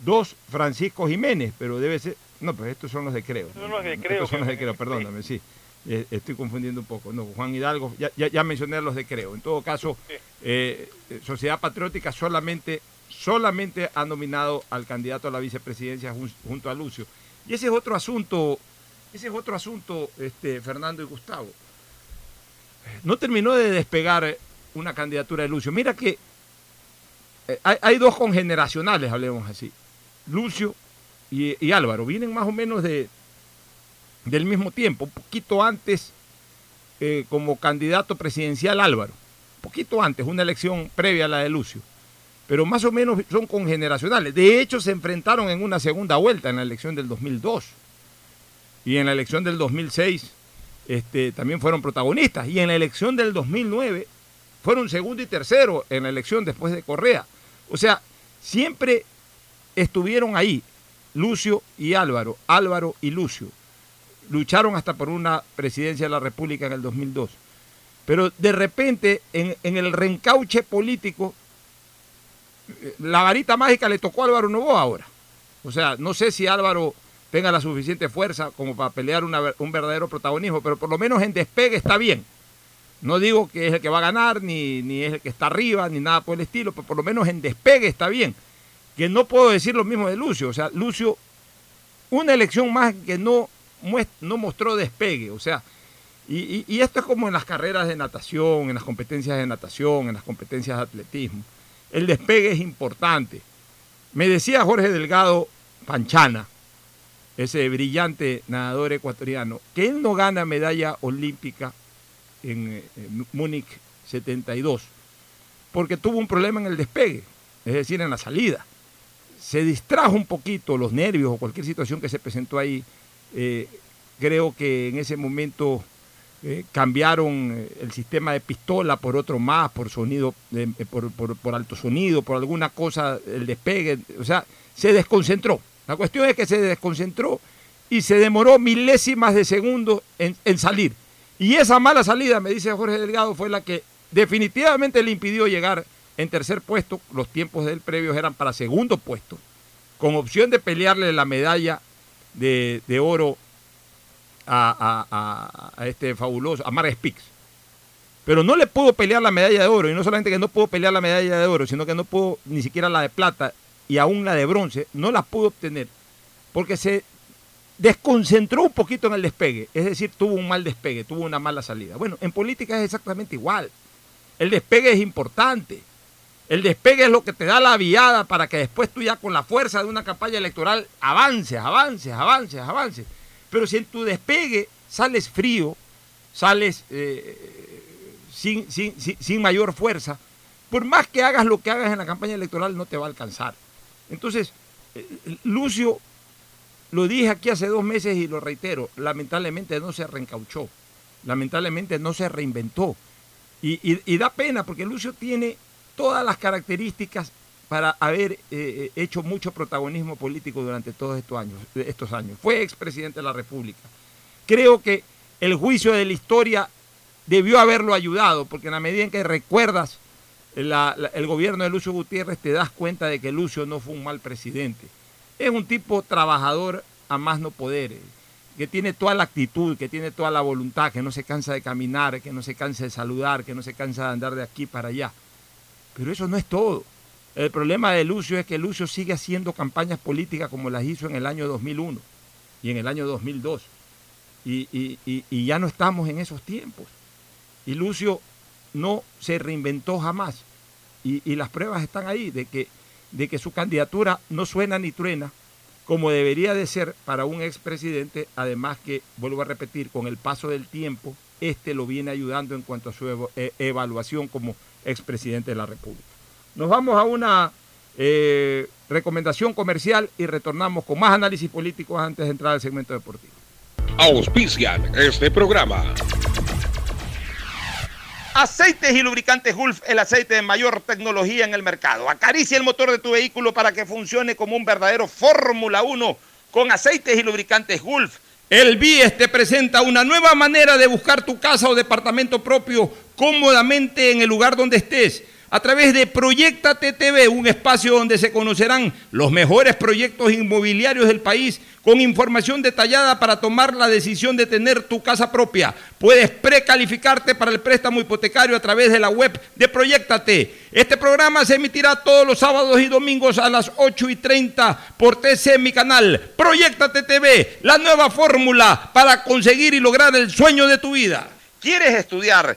2, Francisco Jiménez, pero debe ser... No, pues estos son los de Creo. Son los de Estos Creo, son los de Creo, perdóname, sí. Eh, estoy confundiendo un poco. No, Juan Hidalgo, ya, ya, ya mencioné los de Creo. En todo caso, eh, eh, Sociedad Patriótica solamente, solamente ha nominado al candidato a la vicepresidencia jun- junto a Lucio. Y ese es otro asunto, ese es otro asunto, este, Fernando y Gustavo. No terminó de despegar una candidatura de Lucio. Mira que hay, hay dos congeneracionales, hablemos así. Lucio y, Álvaro. Vienen más o menos de, del mismo tiempo, un poquito antes eh, como candidato presidencial Álvaro, un poquito antes, una elección previa a la de Lucio, pero más o menos son congeneracionales. De hecho, se enfrentaron en una segunda vuelta en la elección del 2002 y en la elección del 2006 este, también fueron protagonistas. Y en la elección del 2009 fueron segundo y tercero en la elección después de Correa. O sea, siempre estuvieron ahí, Lucio y Álvaro, Álvaro y Lucio. Lucharon hasta por una presidencia de la República en el 2002. Pero de repente, en, en el reencauche político, eh, la varita mágica le tocó a Álvaro Novoa ahora. O sea, no sé si Álvaro tenga la suficiente fuerza como para pelear un verdadero protagonismo, pero por lo menos en despegue está bien. No digo que es el que va a ganar, ni, ni es el que está arriba, ni nada por el estilo, pero por lo menos en despegue está bien. Que no puedo decir lo mismo de Lucio. O sea, Lucio, una elección más que no, no mostró despegue. O sea, y, esto es como en las carreras de natación, en las competencias de natación, en las competencias de atletismo. El despegue es importante. Me decía Jorge Delgado Panchana, ese brillante nadador ecuatoriano, que él no gana medalla olímpica en Múnich 72, porque tuvo un problema en el despegue, es decir, en la salida. Se distrajo un poquito los nervios o cualquier situación que se presentó ahí. eh, creo que en ese momento eh, cambiaron eh, el sistema de pistola por otro más, por sonido, por, por- por alto sonido, por alguna cosa, el despegue, o sea, se desconcentró. La cuestión es que se desconcentró y se demoró milésimas de segundo en, en salir. Y esa mala salida, me dice Jorge Delgado, fue la que definitivamente le impidió llegar en tercer puesto. Los tiempos del previos eran para segundo puesto, con opción de pelearle la medalla de, de oro a, este fabuloso, a Mark Spix. Pero no le pudo pelear la medalla de oro, y no solamente que no pudo pelear la medalla de oro, sino que no pudo ni siquiera la de plata y aún la de bronce, no la pudo obtener, porque se desconcentró un poquito en el despegue, es decir, tuvo un mal despegue, tuvo una mala salida. Bueno, en política es exactamente igual. El despegue es importante. El despegue es lo que te da la viada para que después tú ya con la fuerza de una campaña electoral avances, avances, avances, avances. Pero si en tu despegue sales frío, sales eh, sin, sin- sin- sin mayor fuerza, por más que hagas lo que hagas en la campaña electoral, no te va a alcanzar. Entonces, eh, Lucio, lo dije aquí hace dos meses y lo reitero, lamentablemente no se reencauchó, lamentablemente no se reinventó. Y, da pena porque Lucio tiene todas las características para haber eh, eh, hecho mucho protagonismo político durante todos estos años, estos años. Fue expresidente de la República. Creo que el juicio de la historia debió haberlo ayudado, porque en la medida en que recuerdas el gobierno de Lucio Gutiérrez, te das cuenta de que Lucio no fue un mal presidente. Es un tipo trabajador a más no poder, que tiene toda la actitud, que tiene toda la voluntad, que no se cansa de caminar, que no se cansa de saludar, que no se cansa de andar de aquí para allá. Pero eso no es todo. El problema de Lucio es que Lucio sigue haciendo campañas políticas como las hizo en el año 2001 y en el año 2002. y ya no estamos en esos tiempos. Y Lucio no se reinventó jamás. Y, las pruebas están ahí de que, de que su candidatura no suena ni truena como debería de ser para un expresidente, además que, vuelvo a repetir, con el paso del tiempo, este lo viene ayudando en cuanto a su e, evaluación como expresidente de la República. Nos vamos a una eh, recomendación comercial y retornamos con más análisis políticos antes de entrar al segmento deportivo. Auspician este programa. Aceites y lubricantes Gulf, el aceite de mayor tecnología en el mercado. Acaricia el motor de tu vehículo para que funcione como un verdadero Fórmula 1 con aceites y lubricantes Gulf. El BIES te presenta una nueva manera de buscar tu casa o departamento propio cómodamente en el lugar donde estés a través de Proyectate TV, un espacio donde se conocerán los mejores proyectos inmobiliarios del país con información detallada para tomar la decisión de tener tu casa propia. Puedes precalificarte para el préstamo hipotecario a través de la web de Proyectate. Este programa se emitirá todos los sábados y domingos a las 8 y 30 por TC Mi Canal. Proyectate TV, la nueva fórmula para conseguir y lograr el sueño de tu vida. ¿Quieres estudiar?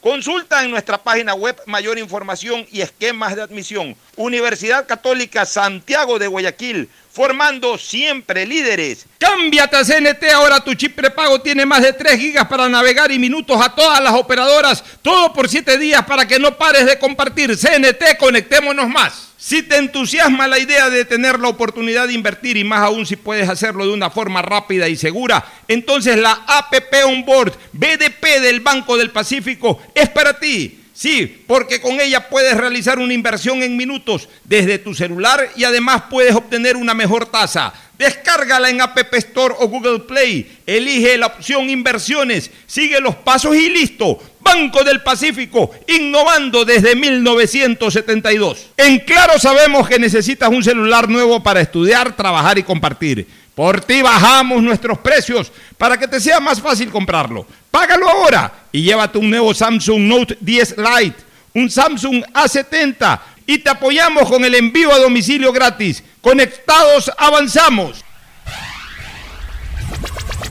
Consulta en nuestra página web mayor información y esquemas de admisión. Universidad Católica Santiago de Guayaquil, formando siempre líderes. Cámbiate a CNT, ahora tu chip prepago tiene más de 3 gigas para navegar y minutos a todas las operadoras, todo por 7 días para que no pares de compartir. CNT, conectémonos más. Si te entusiasma la idea de tener la oportunidad de invertir y más aún si puedes hacerlo de una forma rápida y segura, entonces la APP Onboard BDP del Banco del Pacífico es para ti. Sí, porque con ella puedes realizar una inversión en minutos desde tu celular y además puedes obtener una mejor tasa. Descárgala en App Store o Google Play. Elige la opción inversiones, sigue los pasos y listo. Banco del Pacífico, innovando desde 1972. En Claro sabemos que necesitas un celular nuevo para estudiar, trabajar y compartir. Por ti bajamos nuestros precios para que te sea más fácil comprarlo. Págalo ahora y llévate un nuevo Samsung Note 10 Lite, un Samsung A70 y te apoyamos con el envío a domicilio gratis. Conectados avanzamos.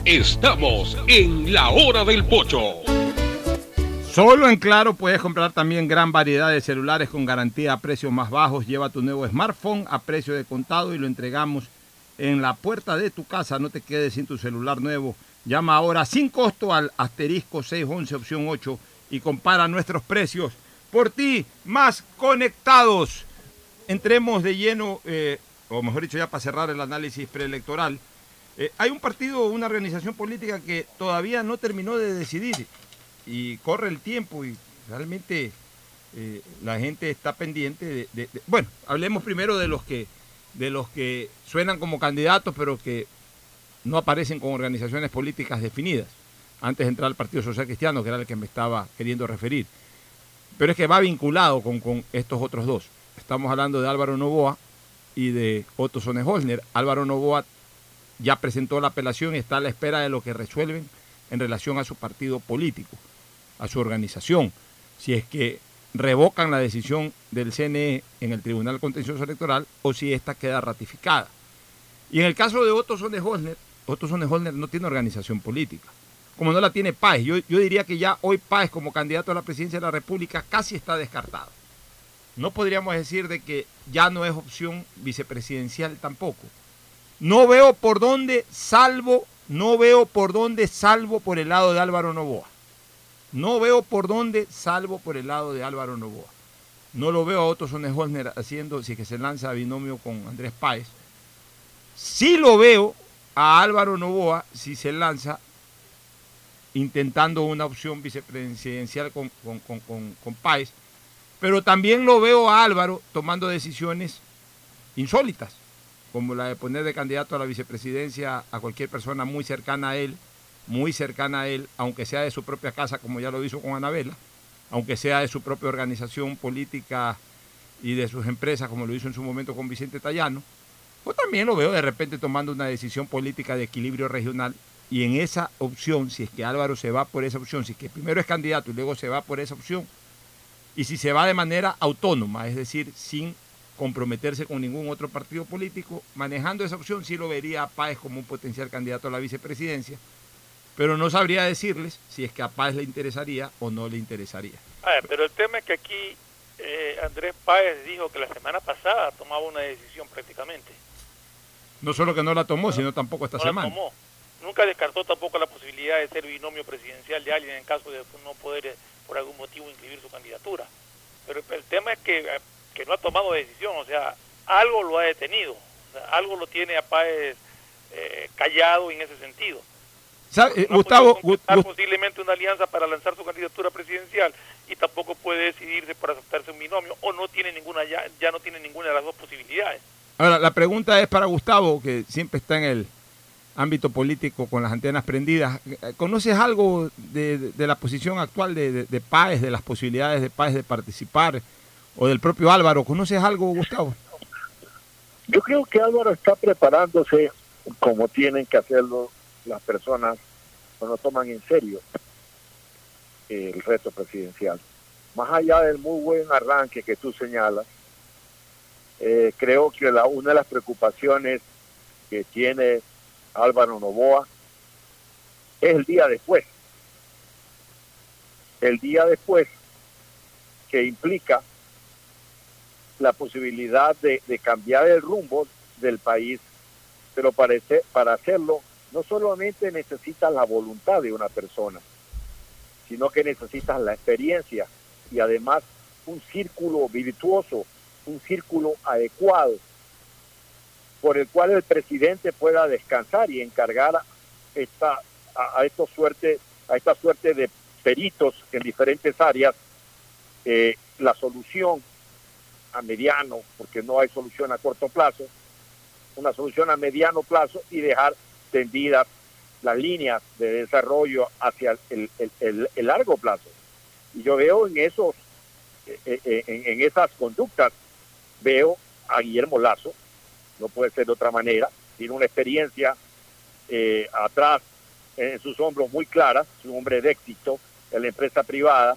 Estamos en la hora del pocho. Solo en Claro puedes comprar también gran variedad de celulares con garantía a precios más bajos. Lleva tu nuevo smartphone a precio de contado y lo entregamos en la puerta de tu casa. No te quedes sin tu celular nuevo Llama ahora sin costo al asterisco 611 opción 8 y compara nuestros precios. Por ti, más conectados. Entremos de lleno, eh, o mejor dicho, ya para cerrar el análisis preelectoral. Eh, hay un partido, una organización política que todavía no terminó de decidir y corre el tiempo y realmente eh, la gente está pendiente de, Bueno, hablemos primero de los que de los que suenan como candidatos, pero que no aparecen con organizaciones políticas definidas, antes de entrar al Partido Social Cristiano, que era el que me estaba queriendo referir. Pero es que va vinculado con, estos otros dos. Estamos hablando de Álvaro Novoa y de Otto Sonne Álvaro Novoa ya presentó la apelación y está a la espera de lo que resuelven en relación a su partido político, a su organización. Si es que revocan la decisión del CNE en el Tribunal Contencioso Electoral o si esta queda ratificada. Y en el caso de Otto Sonne-Holner, Otto Sonne-Holner no tiene organización política, como no la tiene Páez. Yo, yo diría que ya hoy Páez como candidato a la presidencia de la República casi está descartado. No podríamos decir de que ya no es opción vicepresidencial tampoco. No veo por dónde, salvo, no veo por dónde, salvo por el lado de Álvaro Novoa. No veo por dónde, salvo por el lado de Álvaro Novoa. No lo veo a Otto Sonnenholner haciendo, si es que se lanza a binomio con Andrés Páez. Sí lo veo a Álvaro Novoa si se lanza intentando una opción vicepresidencial con, con, con, con Páez. Pero también lo veo a Álvaro tomando decisiones insólitas, como la de poner de candidato a la vicepresidencia a cualquier persona muy cercana a él, muy cercana a él, aunque sea de su propia casa, como ya lo hizo con Anabela, aunque sea de su propia organización política y de sus empresas, como lo hizo en su momento con Vicente Tallano, o también lo veo de repente tomando una decisión política de equilibrio regional y en esa opción, si es que Álvaro se va por esa opción, si es que primero es candidato y luego se va por esa opción, y si se va de manera autónoma, es decir, sin comprometerse con ningún otro partido político, manejando esa opción sí lo vería a Páez como un potencial candidato a la vicepresidencia, pero no sabría decirles si es que a Páez le interesaría o no le interesaría. ver, pero el tema es que aquí eh, Andrés Páez dijo que la semana pasada tomaba una decisión prácticamente. No solo que no la tomó, sino tampoco esta no semana. La tomó. Nunca descartó tampoco la posibilidad de ser binomio presidencial de alguien en caso de no poder, eh, por algún motivo, inscribir su candidatura. Pero el tema es que, eh, que no ha tomado decisión, o sea, algo lo ha detenido, o sea, algo lo tiene a Páez eh, callado en ese sentido. ¿Sabe, no Gustavo, Gustavo posiblemente una alianza para lanzar su candidatura presidencial y tampoco puede decidirse por aceptarse un binomio o no tiene ninguna ya, ya no tiene ninguna de las dos posibilidades. Ahora, la pregunta es para Gustavo, que siempre está en el ámbito político con las antenas prendidas. ¿Conoces algo de, la posición actual de Páez, de las posibilidades de Páez de participar o del propio Álvaro? ¿Conoces algo, Gustavo? Yo creo que Álvaro está preparándose como tienen que hacerlo las personas cuando toman en serio el reto presidencial. Más allá del muy buen arranque que tú señalas, eh, creo que la, una de las preocupaciones que tiene Álvaro Novoa es el día después. El día después que implica la posibilidad de, cambiar el rumbo del país, pero parece, para hacerlo no solamente necesitas la voluntad de una persona, sino que necesitas la experiencia y además un círculo virtuoso, un círculo adecuado por el cual el presidente pueda descansar y encargar esta, a, esta suerte, a esta suerte de peritos en diferentes áreas eh, la solución a mediano, porque no hay solución a corto plazo, una solución a mediano plazo y dejar tendidas las líneas de desarrollo hacia el, el, largo plazo. Y yo veo en esos, en, en, esas conductas, veo a Guillermo Lazo, no puede ser de otra manera, tiene una experiencia eh, atrás en sus hombros muy clara, es un hombre de éxito en la empresa privada,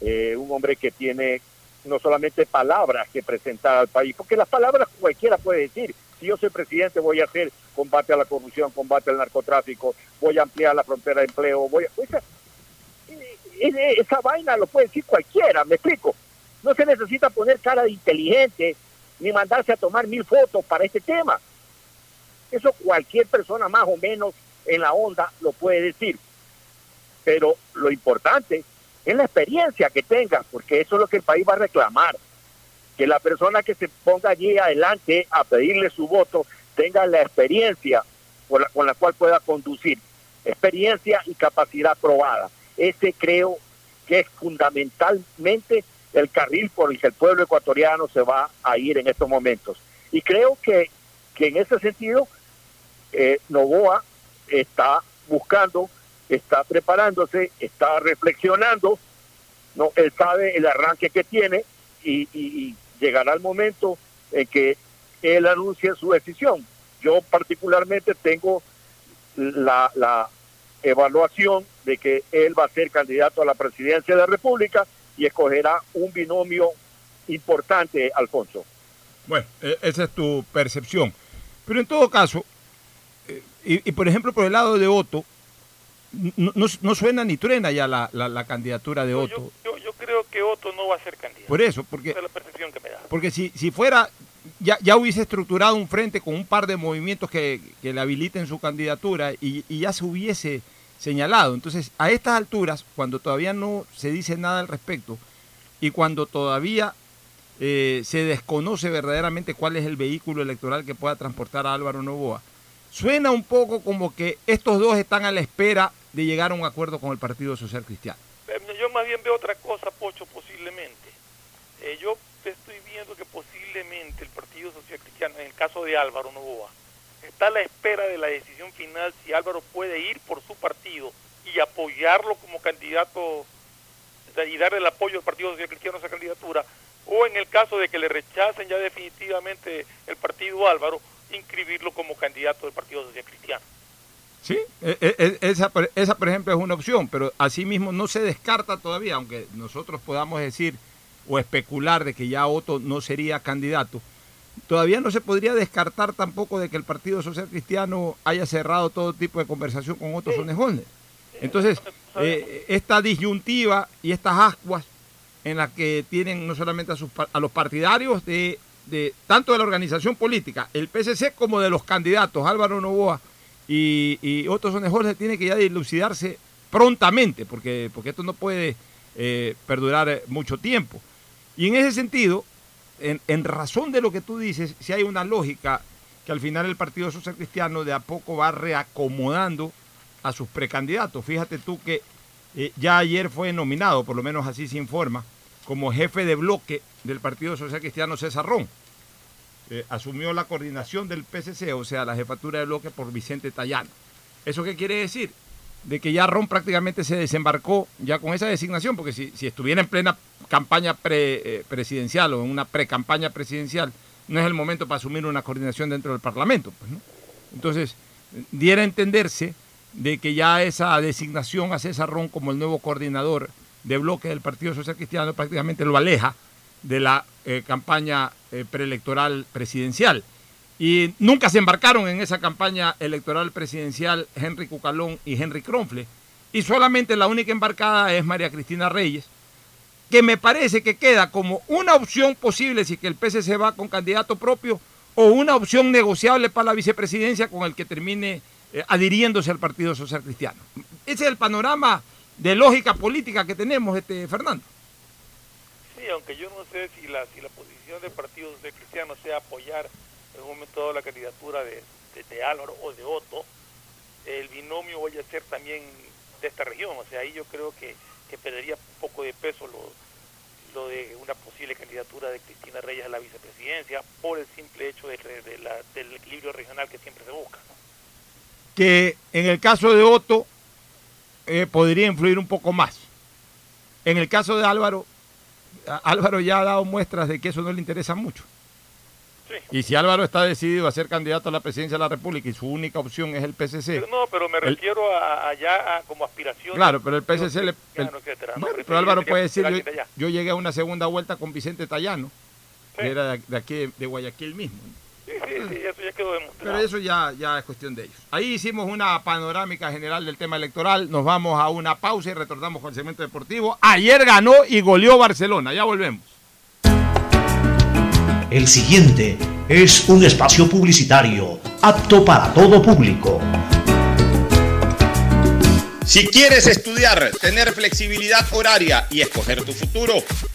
eh, un hombre que tiene no solamente palabras que presentar al país, porque las palabras cualquiera puede decir, si yo soy presidente voy a hacer combate a la corrupción, combate al narcotráfico, voy a ampliar la frontera de empleo, voy a... Esa, esa vaina lo puede decir cualquiera, me explico. No se necesita poner cara de inteligente ni mandarse a tomar mil fotos para este tema. Eso cualquier persona más o menos en la onda lo puede decir. Pero lo importante es la experiencia que tenga, porque eso es lo que el país va a reclamar. Que la persona que se ponga allí adelante a pedirle su voto tenga la experiencia con la, con la cual pueda conducir. Experiencia y capacidad probada. Ese creo que es fundamentalmente el carril por el que el pueblo ecuatoriano se va a ir en estos momentos. Y creo que, que en ese sentido, eh, Novoa está buscando, está preparándose, está reflexionando, no, él sabe el arranque que tiene y, y, llegará el momento en que él anuncie su decisión. Yo particularmente tengo la, la evaluación de que él va a ser candidato a la presidencia de la República y escogerá un binomio importante, Alfonso. Bueno, esa es tu percepción. Pero en todo caso, eh, y, por ejemplo por el lado de Otto, no, no, suena ni truena ya la, la, candidatura de Otto. Yo, yo, creo que Otto no va a ser candidato. Por eso, porque, Esa es la percepción que me da. porque si, si fuera, ya, ya hubiese estructurado un frente con un par de movimientos que, que le habiliten su candidatura y, y ya se hubiese señalado. Entonces, a estas alturas, cuando todavía no se dice nada al respecto y cuando todavía eh, se desconoce verdaderamente cuál es el vehículo electoral que pueda transportar a Álvaro Novoa, suena un poco como que estos dos están a la espera de llegar a un acuerdo con el Partido Social Cristiano. Eh, yo más bien veo otra cosa, Pocho, posiblemente. Eh, yo estoy viendo que posiblemente el Partido Social Cristiano, en el caso de Álvaro Novoa, está a la espera de la decisión final si Álvaro puede ir por su partido y apoyarlo como candidato y darle el apoyo al Partido Social Cristiano a esa candidatura, o en el caso de que le rechacen ya definitivamente el partido Álvaro, inscribirlo como candidato del Partido Social Cristiano. Sí, e, e, e, esa, esa por ejemplo es una opción, pero asimismo no se descarta todavía, aunque nosotros podamos decir o especular de que ya Otto no sería candidato todavía no se podría descartar tampoco de que el Partido Social Cristiano haya cerrado todo tipo de conversación con otros Sonejolner. Entonces, eh, esta disyuntiva y estas ascuas en las que tienen no solamente a, sus, a los partidarios de, de, tanto de la organización política, el PSC, como de los candidatos, Álvaro Novoa y, y Otto Sonejolner, tiene que ya dilucidarse prontamente, porque, porque esto no puede eh, perdurar mucho tiempo. Y en ese sentido, en, razón de lo que tú dices, si hay una lógica que al final el Partido Social Cristiano de a poco va reacomodando a sus precandidatos. Fíjate tú que eh, ya ayer fue nominado, por lo menos así se informa, como jefe de bloque del Partido Social Cristiano César Ron. Eh, asumió la coordinación del PCC, o sea, la jefatura de bloque por Vicente Tallano. ¿Eso qué quiere decir? De que ya Ron prácticamente se desembarcó ya con esa designación, porque si, estuviera en plena campaña pre, eh, presidencial o en una pre-campaña presidencial, no es el momento para asumir una coordinación dentro del Parlamento. Pues, Entonces, diera a entenderse de que ya esa designación a César Ron como el nuevo coordinador de bloque del Partido Social Cristiano prácticamente lo aleja de la eh, campaña eh, preelectoral presidencial. Y nunca se embarcaron en esa campaña electoral presidencial Henry Cucalón y Henry Kronfle. Y solamente la única embarcada es María Cristina Reyes, que me parece que queda como una opción posible si que el PSC va con candidato propio o una opción negociable para la vicepresidencia con el que termine eh, adhiriéndose al Partido Social Cristiano. Ese es el panorama de lógica política que tenemos, este Fernando. Sí, aunque yo no sé si la, si la posición del Partido Social Cristiano sea apoyar en un momento dado la candidatura de, de, Álvaro o de Otto, el binomio vaya a ser también de esta región. O sea, ahí yo creo que, que perdería un poco de peso lo, lo de una posible candidatura de Cristina Reyes a la vicepresidencia por el simple hecho de, del equilibrio regional que siempre se busca. Que en el caso de Otto eh, podría influir un poco más. En el caso de Álvaro, Álvaro ya ha dado muestras de que eso no le interesa mucho. Y si Álvaro está decidido a ser candidato a la presidencia de la República y su única opción es el PSC. no, pero me refiero a, allá como aspiración. Claro, pero el le. pero Álvaro puede decir: yo, llegué a una segunda vuelta con Vicente Tallano, que era de, aquí, de Guayaquil mismo. Sí, sí, sí, eso ya quedó demostrado. Pero eso ya, ya es cuestión de ellos. Ahí hicimos una panorámica general del tema electoral. Nos vamos a una pausa y retornamos con el segmento deportivo. Ayer ganó y goleó Barcelona. Ya volvemos. El siguiente es un espacio publicitario apto para todo público. Si quieres estudiar, tener flexibilidad horaria y escoger tu futuro,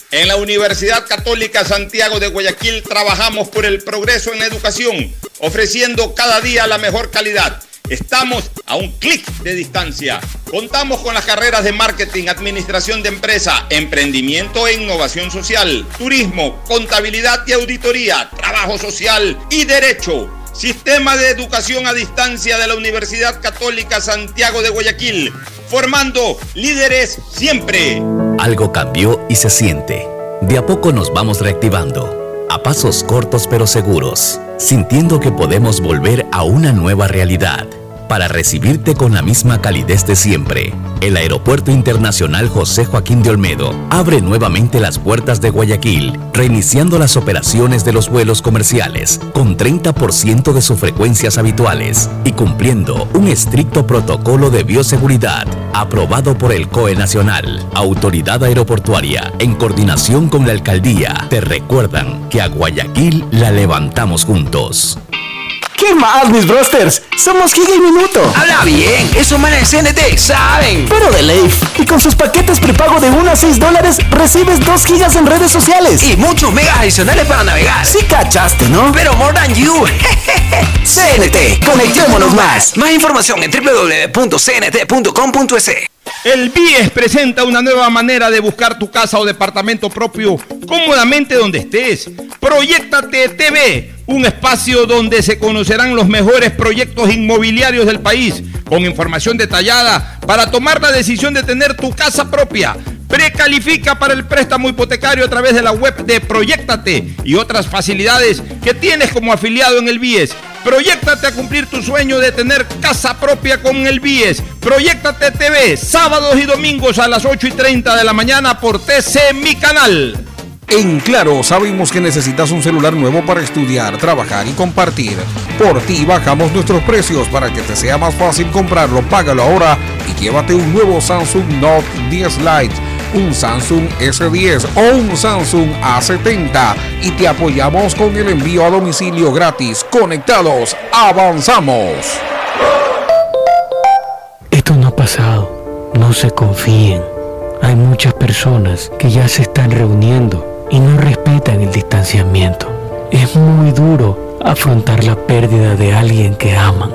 en la Universidad Católica Santiago de Guayaquil trabajamos por el progreso en la educación, ofreciendo cada día la mejor calidad Estamos a un clic de distancia. Contamos con las carreras de marketing, administración de empresa, emprendimiento e innovación social, turismo, contabilidad y auditoría, trabajo social y derecho. Sistema de educación a distancia de la Universidad Católica Santiago de Guayaquil, formando líderes siempre. Algo cambió y se siente. De a poco nos vamos reactivando, a pasos cortos pero seguros, sintiendo que podemos volver a una nueva realidad para recibirte con la misma calidez de siempre. El Aeropuerto Internacional José Joaquín de Olmedo abre nuevamente las puertas de Guayaquil, reiniciando las operaciones de los vuelos comerciales con 30% de sus frecuencias habituales y cumpliendo un estricto protocolo de bioseguridad aprobado por el COE Nacional, Autoridad Aeroportuaria, en coordinación con la Alcaldía. Te recuerdan que a Guayaquil la levantamos juntos. ¿Qué más, mis brosters? Somos Giga y Minuto. Habla bien, esos manes de CNT saben. Pero de Leif. Y con sus paquetes prepago de 1 a 6 dólares, recibes 2 gigas en redes sociales. Y muchos megas adicionales para navegar. Sí cachaste, ¿no? Pero more than you. CNT, conectémonos más. Más información en www.cnt.com.es. El BIES presenta una nueva manera de buscar tu casa o departamento propio cómodamente donde estés. Proyectate TV, un espacio donde se conocerán los mejores proyectos inmobiliarios del país, con información detallada para tomar la decisión de tener tu casa propia. Precalifica para el préstamo hipotecario a través de la web de Proyectate y otras facilidades que tienes como afiliado en el BIES. Proyectate a cumplir tu sueño de tener casa propia con el BIES. Proyectate TV, sábados y domingos a las 8 y 30 de la mañana por TC Mi Canal. En Claro, sabemos que necesitas un celular nuevo para estudiar, trabajar y compartir. Por ti bajamos nuestros precios para que te sea más fácil comprarlo. Págalo ahora y llévate un nuevo Samsung Note 10 Lite, un Samsung S10 o un Samsung A70 y te apoyamos con el envío a domicilio gratis. Conectados, avanzamos. Esto no ha pasado. No se confíen. Hay muchas personas que ya se están reuniendo y no respetan el distanciamiento. Es muy duro afrontar la pérdida de alguien que aman.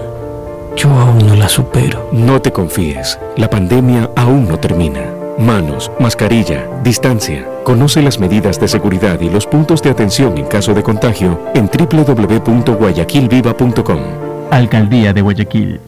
Yo aún no la supero. No te confíes, la pandemia aún no termina. Manos, mascarilla, distancia. Conoce las medidas de seguridad y los puntos de atención en caso de contagio en www.guayaquilviva.com. Alcaldía de Guayaquil.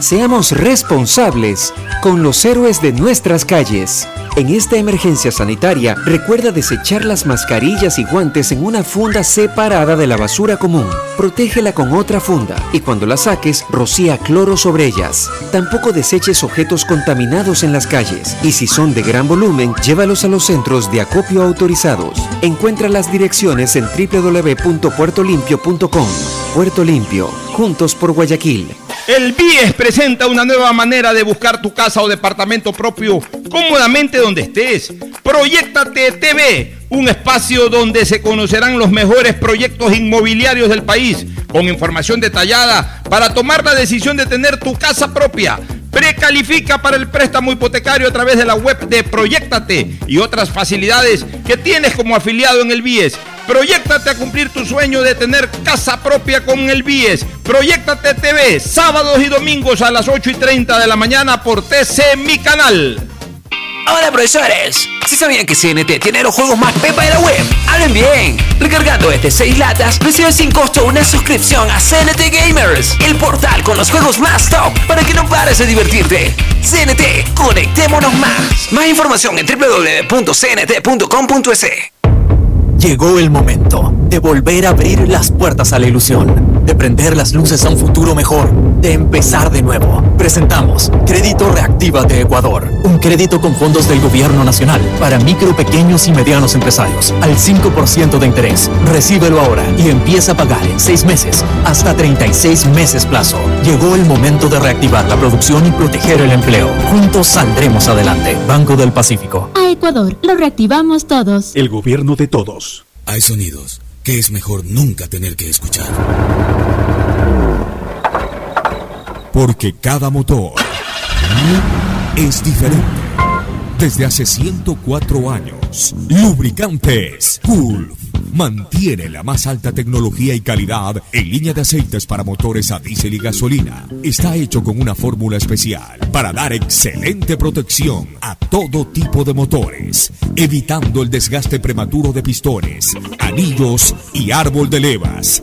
Seamos responsables con los héroes de nuestras calles. En esta emergencia sanitaria, recuerda desechar las mascarillas y guantes en una funda separada de la basura común. Protégela con otra funda y cuando la saques, rocía cloro sobre ellas. Tampoco deseches objetos contaminados en las calles y si son de gran volumen, llévalos a los centros de acopio autorizados. Encuentra las direcciones en www.puertolimpio.com. Puerto Limpio, juntos por Guayaquil. El BIES presenta una nueva manera de buscar tu casa o departamento propio cómodamente donde estés. Proyectate TV, un espacio donde se conocerán los mejores proyectos inmobiliarios del país, con información detallada para tomar la decisión de tener tu casa propia. Precalifica para el préstamo hipotecario a través de la web de Proyectate y otras facilidades que tienes como afiliado en el BIES. Proyectate a cumplir tu sueño de tener casa propia con el BIES. Proyectate TV, sábados y domingos a las 8 y 30 de la mañana por TC Mi Canal. Hola profesores, si sabían que CNT tiene los juegos más pepa de la web, hablen bien. Recargando este 6 latas, recibes sin costo una suscripción a CNT Gamers, el portal con los juegos más top para que no pares de divertirte. CNT, conectémonos más. Más información en www.cnt.com.es. Llegó el momento de volver a abrir las puertas a la ilusión, de prender las luces a un futuro mejor, de empezar de nuevo. Presentamos Crédito Reactiva de Ecuador, un crédito con fondos del gobierno nacional para micro, pequeños y medianos empresarios, al 5% de interés. Recíbelo ahora y empieza a pagar en 6 meses, hasta 36 meses plazo. Llegó el momento de reactivar la producción y proteger el empleo. Juntos saldremos adelante. Banco del Pacífico. A Ecuador, lo reactivamos todos. El gobierno de todos. Hay sonidos que es mejor nunca tener que escuchar. Porque cada motor es diferente. Desde hace 104 años, Lubricantes Gulf mantiene la más alta tecnología y calidad en línea de aceites para motores a diésel y gasolina. Está hecho con una fórmula especial para dar excelente protección a todo tipo de motores, evitando el desgaste prematuro de pistones, anillos y árbol de levas,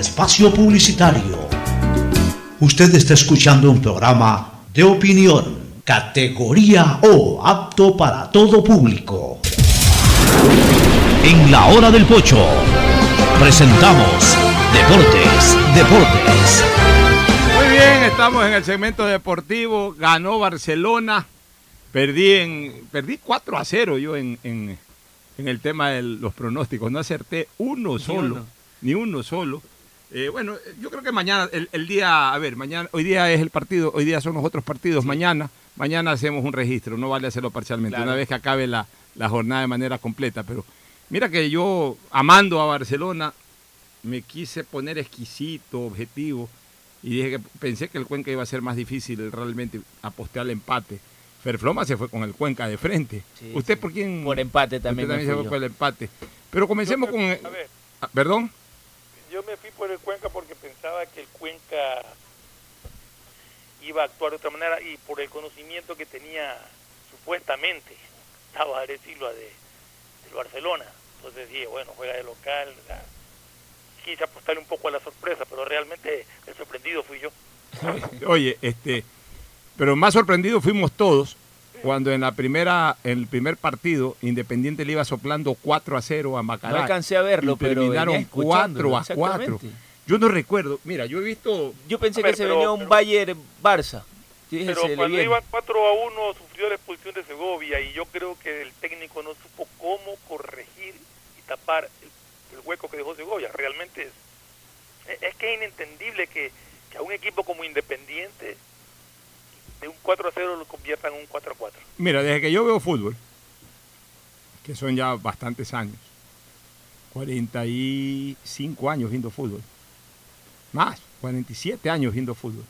espacio publicitario. Usted está escuchando un programa de opinión, categoría O, apto para todo público. En la hora del pocho, presentamos Deportes, Deportes. Muy bien, estamos en el segmento deportivo. Ganó Barcelona. Perdí en perdí 4 a 0 yo en, en, en el tema de los pronósticos. No acerté uno solo, uno. ni uno solo. Eh, bueno, yo creo que mañana, el, el día, a ver, mañana, hoy día es el partido, hoy día son los otros partidos, mañana, mañana hacemos un registro, no vale hacerlo parcialmente, Claro. una vez que acabe la, la jornada de manera completa, pero mira que yo, amando a Barcelona, me quise poner exquisito, objetivo, y dije que pensé que el Cuenca iba a ser más difícil, realmente aposté al empate. Ferfloma se fue con el Cuenca de frente. Sí, ¿Usted sí. por quién? Por empate también Usted también se fue el empate. Pero comencemos con... A ver, Ah, ¿Perdón? Yo me fui por el Cuenca porque pensaba que el Cuenca iba a actuar de otra manera y por el conocimiento que tenía supuestamente Tavares Silva de, del Barcelona. Entonces dije, bueno, juega de local. quise apostarle un poco a la sorpresa, pero realmente el sorprendido fui yo. Oye, este, pero más sorprendidos fuimos todos cuando en la primera, en el primer partido, Independiente le iba soplando 4 a 0 a Macará. No alcancé a verlo, y pero terminaron venía escuchándolo, 4 a 4. exactamente. Yo no recuerdo, mira, yo he visto Yo pensé ver, que se venía un pero- Bayern Barça. Dije, Pero cuando iban 4 a 1 sufrió la expulsión de Segovia y yo creo que el técnico no supo cómo corregir y tapar el, el hueco que dejó Segovia. Realmente es, es que es inentendible que, que a un equipo como Independiente de un 4 a 0 lo conviertan en un 4 a 4. Mira, desde que yo veo fútbol, que son ya bastantes años, 45 años viendo fútbol, más, 47 años viendo fútbol.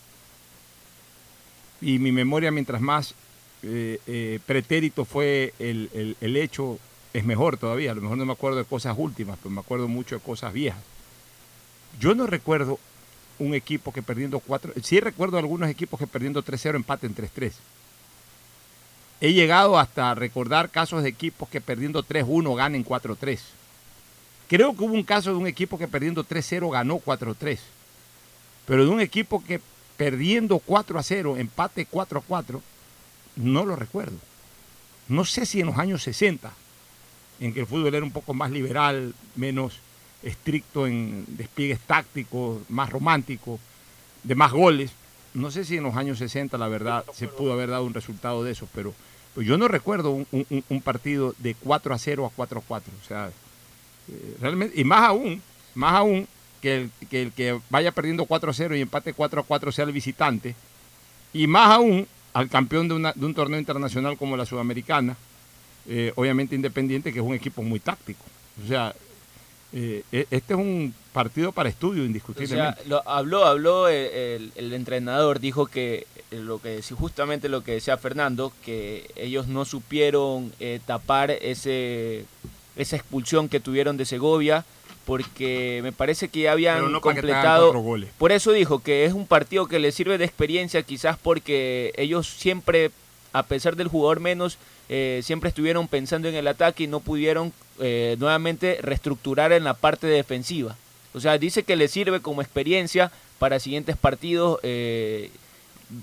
Y mi memoria, mientras más eh, eh, pretérito fue el- el hecho, es mejor todavía. A lo mejor no me acuerdo de cosas últimas, pero me acuerdo mucho de cosas viejas. Yo no recuerdo un equipo que perdiendo 4, sí recuerdo algunos equipos que perdiendo 3-0 empaten 3-3. He llegado hasta recordar casos de equipos que perdiendo 3-1 ganen 4-3. Creo que hubo un caso de un equipo que perdiendo 3-0 ganó 4-3. Pero de un equipo que perdiendo 4-0 empate 4-4, no lo recuerdo. No sé si en los años 60, en que el fútbol era un poco más liberal, menos estricto en despliegues tácticos, más romántico, de más goles. No sé si en los años 60, la verdad, se pudo haber dado un resultado de eso, pero, pero yo no recuerdo un, un- un partido de 4 a 0 a 4 a 4. O sea, eh, realmente, y más aún, más aún que el, que el que vaya perdiendo 4 a 0 y empate 4 a 4 sea el visitante, y más aún al campeón de, una- de un torneo internacional como la Sudamericana, eh, obviamente Independiente, que es un equipo muy táctico. O sea, eh, e- este es un partido para estudio, O sea, indiscutiblemente. lo- habló, habló el, el- entrenador, dijo que eh, lo que justamente lo que decía Fernando, que ellos no supieron eh, tapar ese esa expulsión que tuvieron de Segovia, porque me parece que ya habían no completado. goles. Por eso dijo que es un partido que les sirve de experiencia, quizás porque ellos siempre, a pesar del jugador menos, eh, siempre estuvieron pensando en el ataque y no pudieron eh, nuevamente reestructurar en la parte defensiva. O sea, dice que les sirve como experiencia para siguientes partidos. eh,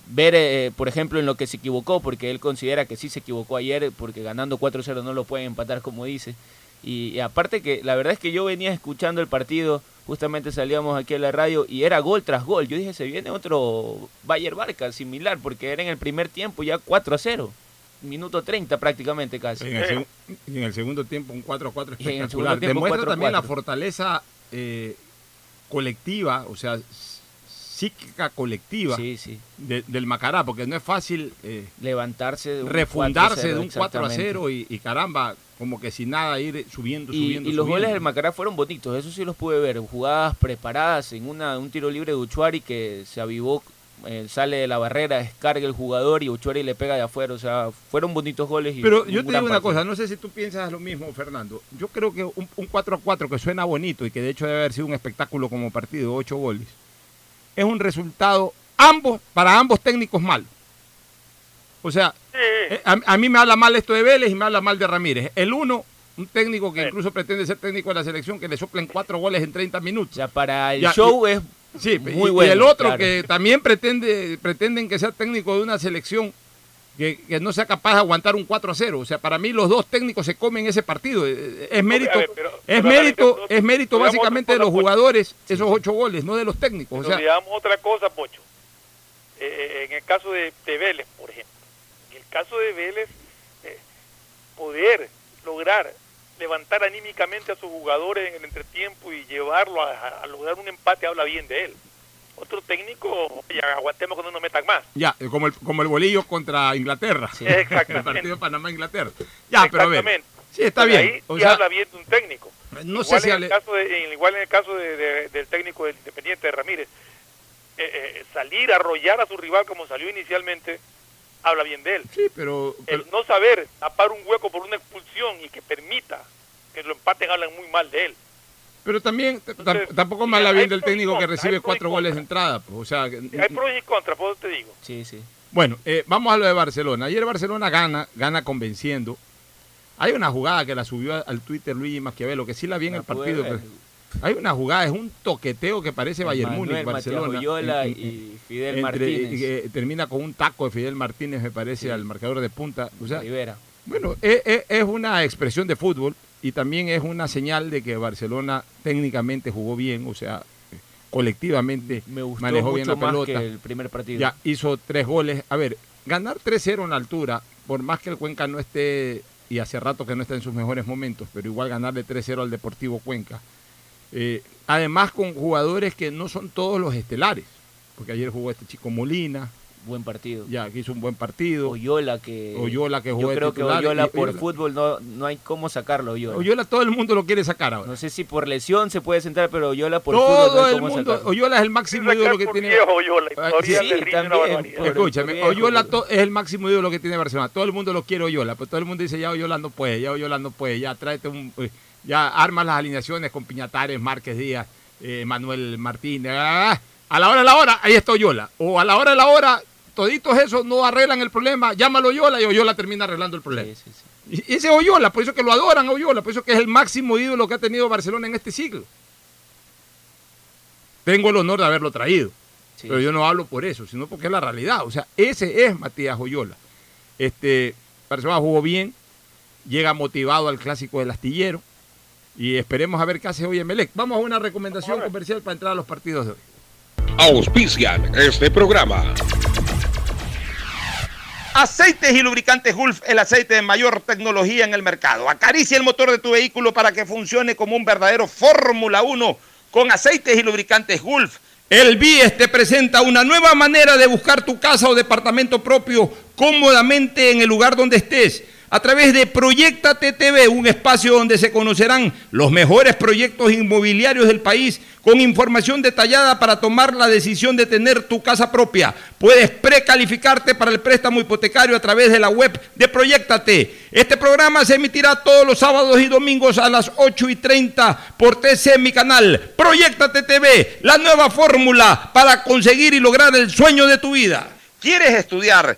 ver, eh, por ejemplo, en lo que se equivocó, porque él considera que sí se equivocó ayer, porque ganando 4-0 no lo pueden empatar, como dice. Y, aparte que la verdad es que yo venía escuchando el partido, justamente salíamos aquí a la radio y era gol tras gol. Yo dije, se viene otro Bayer Barca similar, porque era en el primer tiempo ya 4-0. Minuto 30 prácticamente casi. En el, y en el segundo tiempo un 4 a 4 Y en el espectacular. segundo tiempo, Demuestra 4 a también la 4. fortaleza eh, colectiva, o sea, psíquica colectiva Sí, sí. de- del Macará, porque no es fácil eh, Levantarse de un refundarse 4-0, de un 4 a exactamente. 0 y, y caramba, como que sin nada ir subiendo, Y, subiendo, y los subiendo. goles del Macará fueron bonitos, eso sí los pude ver. Jugadas preparadas en una, un tiro libre de Uchuari que se avivó eh, sale de la barrera, descarga el jugador y Ochoa le pega de afuera. O sea, fueron bonitos goles. Y Pero yo te digo una partido. cosa, no sé si tú piensas lo mismo, Fernando. Yo creo que un, un 4 a 4 que suena bonito y que de hecho debe haber sido un espectáculo como partido, ocho goles, es un resultado ambos para ambos técnicos mal. O sea, eh, a, a mí me habla mal esto de Vélez y me habla mal de Ramírez. El uno, un técnico que incluso pretende ser técnico de la selección, que le soplen cuatro goles en 30 minutos. Ya para el Ya, show y- es Sí, muy y, bueno. y el otro claro. que también pretende, pretenden que sea técnico de una selección que, que no sea capaz de aguantar un 4 a 0. O sea, para mí los dos técnicos se comen ese partido. Es mérito, a ver, pero- es pero mérito, es mérito básicamente de los jugadores, esos ocho goles, no de los técnicos. O Pero sea, digamos otra cosa, Pocho. Eh, eh, en el caso de, de Vélez, por ejemplo. En el caso de Vélez, eh, poder lograr levantar anímicamente a sus jugadores en el entretiempo y llevarlo a, lograr un empate habla bien de él. Otro técnico, oye, aguantemos cuando no metan más. ya, como el, como el bolillo contra Inglaterra. Exactamente. el partido Panamá-Inglaterra. Ya, pero a ver. Sí, está bien. Ahí O sí sea, habla bien de un técnico. no sé igual si en hable- el caso de, en- igual en el caso de- de- del técnico del Independiente de Ramírez, eh, eh, salir a arrollar a su rival como salió inicialmente, habla bien de él. Sí, pero, El no saber tapar un hueco por una expulsión y que permita que lo empaten hablan muy mal de él. pero también Entonces, tampoco me mira, habla bien del técnico que recibe cuatro goles de entrada. pues, o sea, que- Hay pros y contras, por eso te digo. Sí, sí. Bueno, eh, vamos a lo de Barcelona. Ayer Barcelona gana, gana convenciendo. Hay una jugada que la subió al Twitter Luigi Maquiavelo, que sí la vi en La el partido. ver. pero Hay una jugada, es un toqueteo que parece Bayern Múnich, Barcelona. En- en- y Fidel entre- Martínez. que termina con un taco de Fidel Martínez, me parece, al marcador de punta. O sea, Rivera. bueno, es, es- es una expresión de fútbol y también es una señal de que Barcelona técnicamente jugó bien, o sea, colectivamente Me gustó manejó bien la más pelota. que el primer partido. Ya hizo tres goles. A ver, ganar 3-0 en la altura, por más que el Cuenca no esté, y hace rato que no está en sus mejores momentos, pero igual ganarle 3-0 al Deportivo Cuenca. Eh, además con jugadores que no son todos los estelares, porque ayer jugó este chico Molina, Buen partido. ya que hizo un buen partido. Oyola que... Oyola que jugó Yo creo que Oyola y- por Oyola- fútbol no, no hay cómo sacarlo, Oyola. Oyola todo el mundo lo quiere sacar ahora. No sé si por lesión se puede sentar, pero Oyola por fútbol no Todo el mundo, sacarlo. Oyola es el máximo ídolo que tiene. viejo Oyola, Ah, sí, también, por- Escúchame, Oyola to- es el máximo ídolo que tiene Barcelona. Todo el mundo lo quiere Oyola, pero todo el mundo dice ya Oyola no puede, ya Oyola no puede, ya tráete un, eh, ya arma las alineaciones con Piñatares, Márquez Díaz, eh, Manuel Martínez. ah, a la hora de la hora, ahí está Oyola. O a la hora de la hora, toditos esos no arreglan el problema, llámalo Oyola y Oyola termina arreglando el problema. Sí, sí, sí. Y ese es Oyola, por eso que lo adoran a Oyola, por eso que es el máximo ídolo que ha tenido Barcelona en este siglo. Tengo el honor de haberlo traído, pero yo no hablo por eso, sino porque es la realidad. O sea, ese es Matías Oyola. Este, Barcelona jugó bien, llega motivado al clásico del astillero y esperemos a ver qué hace hoy Emelec. Vamos a una recomendación comercial para entrar a los partidos de hoy. Auspician este programa. Aceites y lubricantes Gulf, el aceite de mayor tecnología en el mercado. Acaricia el motor de tu vehículo para que funcione como un verdadero Fórmula 1 con aceites y lubricantes Gulf. El BIES te presenta una nueva manera de buscar tu casa o departamento propio cómodamente en el lugar donde estés. A través de Proyectate TV, un espacio donde se conocerán los mejores proyectos inmobiliarios del país con información detallada para tomar la decisión de tener tu casa propia. Puedes precalificarte para el préstamo hipotecario a través de la web de Proyectate. Este programa se emitirá todos los sábados y domingos a las 8 y 30 por TC Mi Canal. Proyectate TV, la nueva fórmula para conseguir y lograr el sueño de tu vida. ¿Quieres estudiar,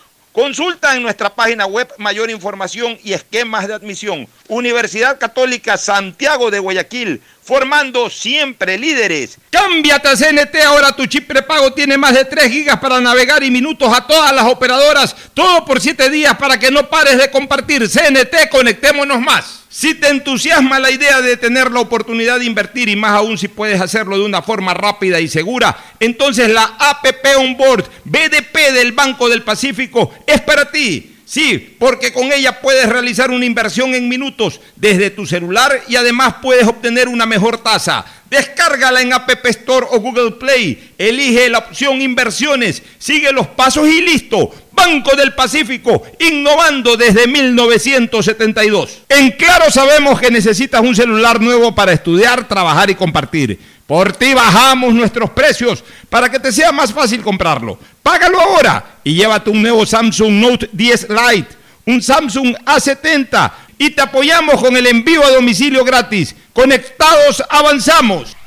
Consulta en nuestra página web mayor información y esquemas de admisión. Universidad Católica Santiago de Guayaquil, formando siempre líderes. Cámbiate a CNT, ahora tu chip prepago tiene más de 3 gigas para navegar y minutos a todas las operadoras, todo por 7 días para que no pares de compartir. CNT, conectémonos más. Si te entusiasma la idea de tener la oportunidad de invertir y más aún si puedes hacerlo de una forma rápida y segura, entonces la APP Onboard BDP del Banco del Pacífico es para ti. Sí, porque con ella puedes realizar una inversión en minutos desde tu celular y además puedes obtener una mejor tasa. Descárgala en App Store o Google Play. Elige la opción inversiones, sigue los pasos y listo. Banco del Pacífico, innovando desde 1972. En Claro sabemos que necesitas un celular nuevo para estudiar, trabajar y compartir. Por ti bajamos nuestros precios para que te sea más fácil comprarlo. Págalo ahora y llévate un nuevo Samsung Note 10 Lite, un Samsung A70 y te apoyamos con el envío a domicilio gratis. Conectados avanzamos.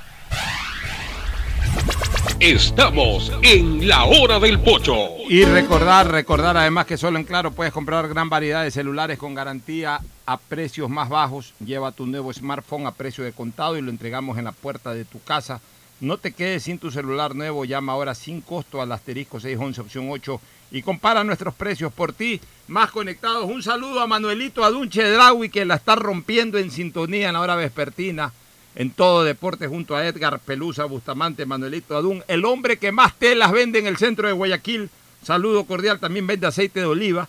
Estamos en la hora del pocho. Y recordar, recordar además que solo en Claro puedes comprar gran variedad de celulares con garantía a precios más bajos. Lleva tu nuevo smartphone a precio de contado y lo entregamos en la puerta de tu casa. No te quedes sin tu celular nuevo, llama ahora sin costo al asterisco 611 opción 8 y compara nuestros precios por ti, más conectados. Un saludo a Manuelito Adunche Dragui que la está rompiendo en sintonía en la hora vespertina en todo deporte junto a Edgar Pelusa Bustamante, Manuelito Adún, el hombre que más telas vende en el centro de Guayaquil. Saludo cordial, también vende aceite de oliva.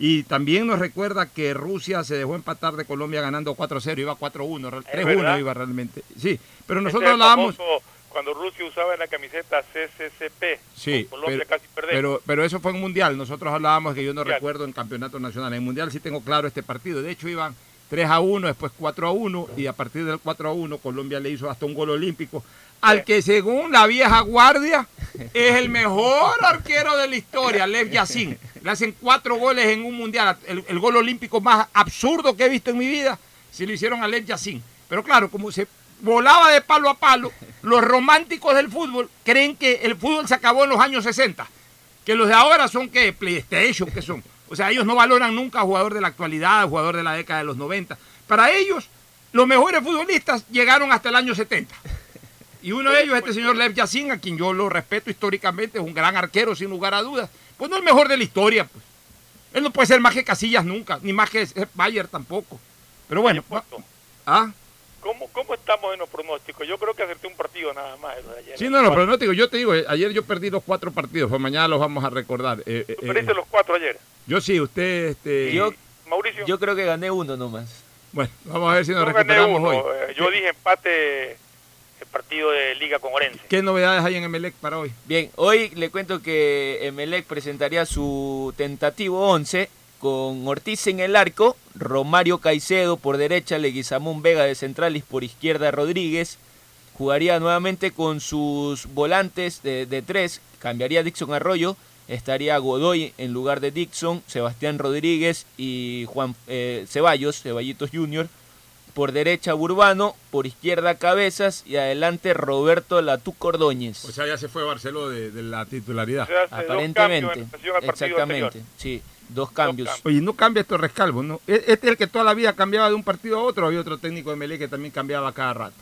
Y también nos recuerda que Rusia se dejó empatar de Colombia ganando 4-0, iba 4-1, 3-1 iba realmente. Sí, pero nosotros Este es el hablábamos... Cuando Rusia usaba en la camiseta CCCP, Sí, Colombia pero, casi pero, pero eso fue en Mundial. Nosotros hablábamos que yo no recuerdo en Campeonato Nacional. En Mundial sí tengo claro este partido. De hecho, iban 3 a 1, después 4 a 1, y a partir del 4 a 1, Colombia le hizo hasta un gol olímpico. Al que, según la vieja guardia, es el mejor arquero de la historia, Lev Yassin. Le hacen cuatro goles en un mundial. El, el gol olímpico más absurdo que he visto en mi vida, se lo hicieron a Lev Yassin. Pero claro, como se volaba de palo a palo, los románticos del fútbol creen que el fútbol se acabó en los años 60. Que los de ahora son que PlayStation, que son. O sea, ellos no valoran nunca a jugador de la actualidad, a jugador de la década de los 90. Para ellos, los mejores futbolistas llegaron hasta el año 70. Y uno de ellos es este señor Lev Yassin, a quien yo lo respeto históricamente, es un gran arquero sin lugar a dudas. Pues no el mejor de la historia, pues. Él no puede ser más que Casillas nunca, ni más que Bayer tampoco. Pero bueno. ¿Ah? ¿Cómo, ¿Cómo estamos en los pronósticos? Yo creo que acerté un partido nada más. el de ayer. Sí, no, no, pronóstico. Yo te digo, eh, ayer yo perdí los cuatro partidos, pues mañana los vamos a recordar. Eh, eh, Tú perdiste eh, los cuatro ayer. yo sí, usted, este... Yo, Mauricio. yo creo que gané uno nomás. Bueno, vamos a ver si nos Yo gané recuperamos uno. hoy. Yo dije empate el partido de Liga con Orense. ¿Qué novedades hay en Emelec para hoy? Bien, hoy le cuento que Emelec presentaría su tentativo 11 con Ortiz en el arco, Romario Caicedo por derecha, Leguizamón Vega de centrales por izquierda Rodríguez. Jugaría nuevamente con sus volantes de, de tres, cambiaría Dixon Arroyo, estaría Godoy en lugar de Dixon, Sebastián Rodríguez y Juan eh, Ceballos, Ceballitos Jr. Por derecha Burbano, por izquierda Cabezas y adelante Roberto Latuc Ordóñez. O sea, ya se fue Barceló de, de la titularidad. Aparentemente, exactamente, anterior. sí, dos cambios. Oye, no cambia esto Rescalvo, ¿no? E- Este es el que toda la vida cambiaba de un partido a otro. Había otro técnico de Melec que también cambiaba cada rato.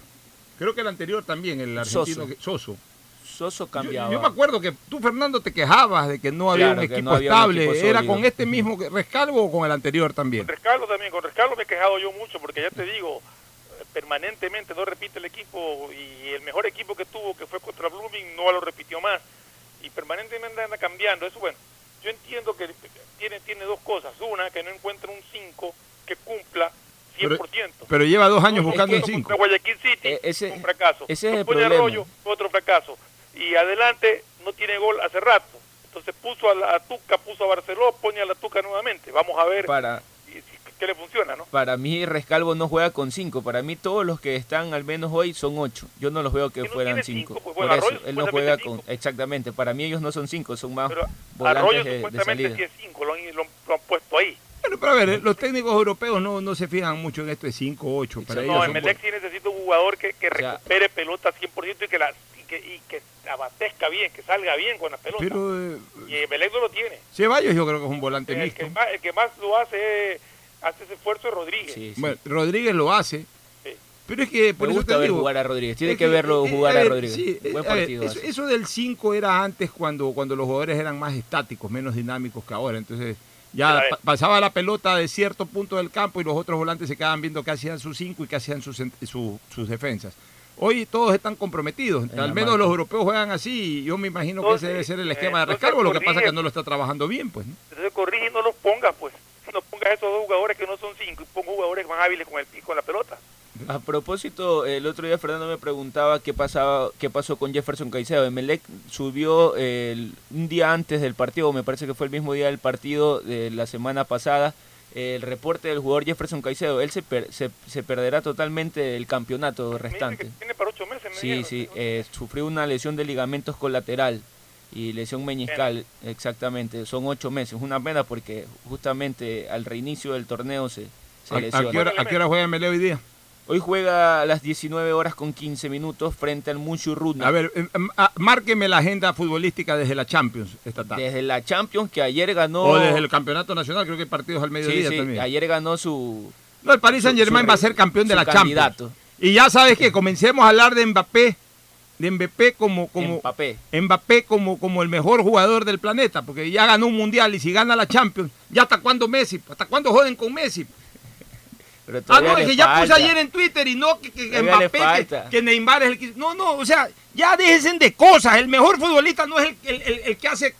Creo que el anterior también, el argentino Soso. que- Soso. Soso cambiaba. yo me acuerdo que tú, Fernando, te quejabas de que no había Claro, un equipo no había un estable. equipo ¿Era con este mismo Rescalvo o con el anterior también? Con Rescaldo también, con Rescaldo me he quejado yo mucho porque ya te digo, eh, permanentemente no repite el equipo y el mejor equipo que tuvo que fue contra Blooming no lo repitió más y permanentemente anda cambiando. Eso bueno, yo entiendo que tiene, tiene dos cosas. Una, que no encuentra un 5 que cumpla 100%. Pero, pero lleva dos años buscando un Contra 5. Guayaquil City, Eh, ese- un fracaso. ese es el problema. Arroyo, otro fracaso. Y adelante no tiene gol hace rato. Entonces puso a la a Tuca, puso a Barceló, pone a la Tuca nuevamente. Vamos a ver Para, si- si- qué le funciona, ¿no? para mí Rescalvo no juega con 5. Para mí todos los que están al menos hoy son 8. Yo no los veo que Que no fueran tiene 5. cinco, pues, Por bueno, eso, Arroyo él no juega con... Exactamente, para mí ellos no son 5, son más Arroyo volantes de, de supuestamente salida. sí es 5, lo, han- lo han- lo han puesto ahí. Bueno, pero a ver, los técnicos europeos no, no se fijan mucho en esto de 5 o 8. Para ellos No, son Emelec sí necesita un jugador que, que sea- recupere pelota 100% y que, la, y, que, y que abatezca bien, que salga bien con la pelota. Pero eh, y Emelec no lo tiene. Ceballos yo creo que es un volante El mixto. que, más, el que más lo hace es- hace ese esfuerzo es Rodríguez. Sí, sí. Bueno, Rodríguez lo hace. Sí. Pero es que por Me eso gusta te ver digo, jugar a Rodríguez. Tiene es que verlo eh, jugar a ver, Rodríguez. sí, eh, Buen a ver, partido eso, del 5 era antes cuando, cuando los jugadores eran más estáticos, menos dinámicos que ahora. Entonces ya ver. pa- pasaba la pelota de cierto punto del campo y los otros volantes se quedaban viendo qué hacían sus 5 y qué hacían sus, su- sus defensas. Hoy todos están comprometidos, En al menos marca. los europeos juegan así y yo me imagino que ese debe ser el eh, esquema de rescargo, lo que pasa es que no lo está trabajando bien, pues. ¿no? Entonces corrige y no los pongas, pues. Pongas esos dos jugadores que no son cinco y ponga jugadores más hábiles con el pico con la pelota. A propósito, el otro día Fernando me preguntaba qué pasaba, qué pasó con Jefferson Caicedo. Emelec subió el, un día antes del partido, me parece que fue el mismo día del partido de la semana pasada, el reporte del jugador Jefferson Caicedo. Él se, se, se, perderá totalmente el campeonato restante. tiene para ocho meses. Sí, sí, eh, sufrió una lesión de ligamentos colateral y lesión meñiscal, exactamente. Son ocho meses. Una pena porque justamente al reinicio del torneo se, se ¿A, lesiona. ¿A qué hora, a qué hora juega Emelec hoy día? Hoy juega a las 19 horas con 15 minutos frente al Rudna. A ver, eh, márqueme la agenda futbolística desde la Champions esta tarde. Desde la Champions que ayer ganó... O desde el Campeonato Nacional, creo que hay partidos al mediodía sí, sí, también. ayer ganó su... No, el Paris Saint Germain va a ser campeón de la candidato. Champions. Y ya sabes que comencemos a hablar de Mbappé, de Mbappé como, como, Mbappé. Mbappé como, como el mejor jugador del planeta, porque ya ganó un mundial y si gana la Champions, ¿ya hasta cuándo Messi? ¿Hasta cuándo joden con Messi? Pero ah, no, es que ya puse ayer en Twitter y no que, Mbappé, que, Neymar es el que... No, no, o sea, ya déjense de cosas. El mejor futbolista no es el, el- el- el que hace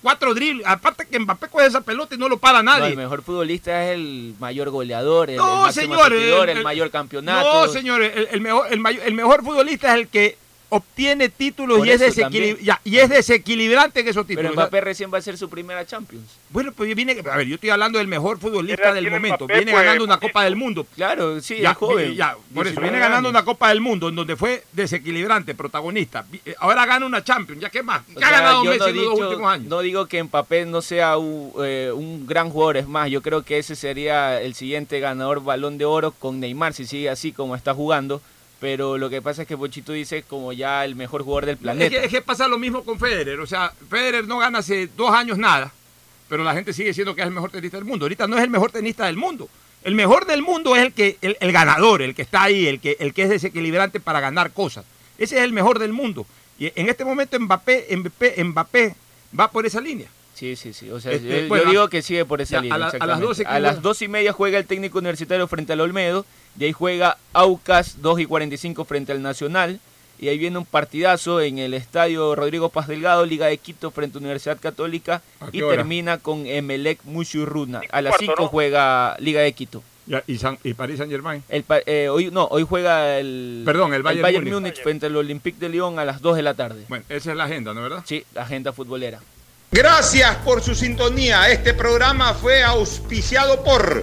cuatro dribles. Aparte que Mbappé coge esa pelota y no lo para No, nadie. el mejor futbolista es el mayor goleador, el, No, el señor, el- mayor campeonato. No, señores, el, el mejor, el, mayor- el mejor futbolista es el que obtiene títulos y es, ya, y desequilibrante en esos Pero títulos. O sea, Mbappé recién va a ser su primera Champions. bueno, pues viene, a ver, yo estoy hablando del mejor futbolista del momento. Mbappé, viene pues, ganando una Copa del Mundo. Claro, sí, Ya, es joven. ya, por eso 19 viene ganando años. una Copa del Mundo en donde fue desequilibrante, protagonista. Eh, Ahora gana una Champions, ¿ya qué más? ¿Qué O ha sea, ganado Messi no, en los últimos años? no digo que Mbappé no sea un, eh, un gran jugador, es más, yo creo que ese sería el siguiente ganador balón de oro con Neymar, si sigue así como está jugando. Pero lo que pasa es que Pochito dice como ya el mejor jugador del Es planeta. que, es que pasa lo mismo con Federer. O sea, Federer no gana hace dos años nada, pero la gente sigue diciendo que es el mejor tenista del mundo. Ahorita no es el mejor tenista del mundo. El mejor del mundo es el que el, el ganador, el que está ahí, el que, el que es desequilibrante para ganar cosas. Ese es el mejor del mundo. Y en este momento Mbappé, Mbappé, Mbappé va por esa línea. Sí, sí, sí. O sea, Este, yo, digo que sigue por esa ya, línea. a la- a las exactamente. 12 que a las y media juega el técnico universitario frente al Olmedo. De ahí juega Aucas 2 y 45 frente al Nacional. Y ahí viene un partidazo en el estadio Rodrigo Paz Delgado, Liga de Quito frente a Universidad Católica. ¿A Y hora? termina con Emelec Mushurruna. A las cuarto, 5 ¿no? juega Liga de Quito. Ya, y, San- y París Saint Germain. El, eh, hoy, no, hoy juega el, Perdón, el Bayern Múnich. Múnich frente al Olympique de Lyon a las 2 de la tarde. Bueno, esa es la agenda, ¿no es verdad? Sí, agenda futbolera. Gracias por su sintonía. Este programa fue auspiciado por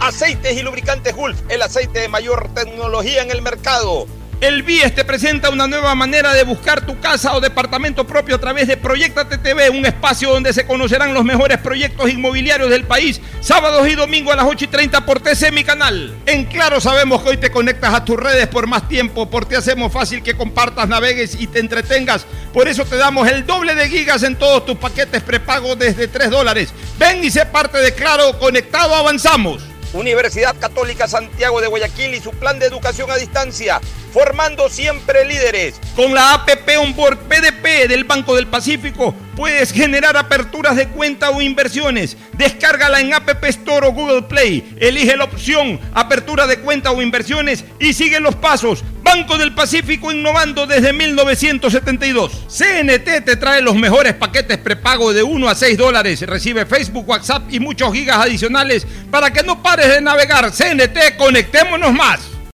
Aceites y Lubricantes Gulf, el aceite de mayor tecnología en el mercado. El BIES te presenta una nueva manera de buscar tu casa o departamento propio a través de Proyectate TV, un espacio donde se conocerán los mejores proyectos inmobiliarios del país, sábados y domingos a las 8 y 30 por TC, mi canal. En Claro sabemos que hoy te conectas a tus redes por más tiempo, porque hacemos fácil que compartas, navegues y te entretengas. Por eso te damos el doble de gigas en todos tus paquetes prepago desde 3 dólares. Ven y sé parte de Claro, conectado avanzamos. Universidad Católica Santiago de Guayaquil y su plan de educación a distancia, formando siempre líderes. Con la APP Onboard PDP del Banco del Pacífico, puedes generar aperturas de cuenta o inversiones. Descárgala en App Store o Google Play. Elige la opción apertura de cuenta o inversiones y sigue los pasos. Banco del Pacífico innovando desde 1972. CNT te trae los mejores paquetes prepago de 1 a 6 dólares. Recibe Facebook, WhatsApp y muchos gigas adicionales para que no pares de navegar. CNT, conectémonos más.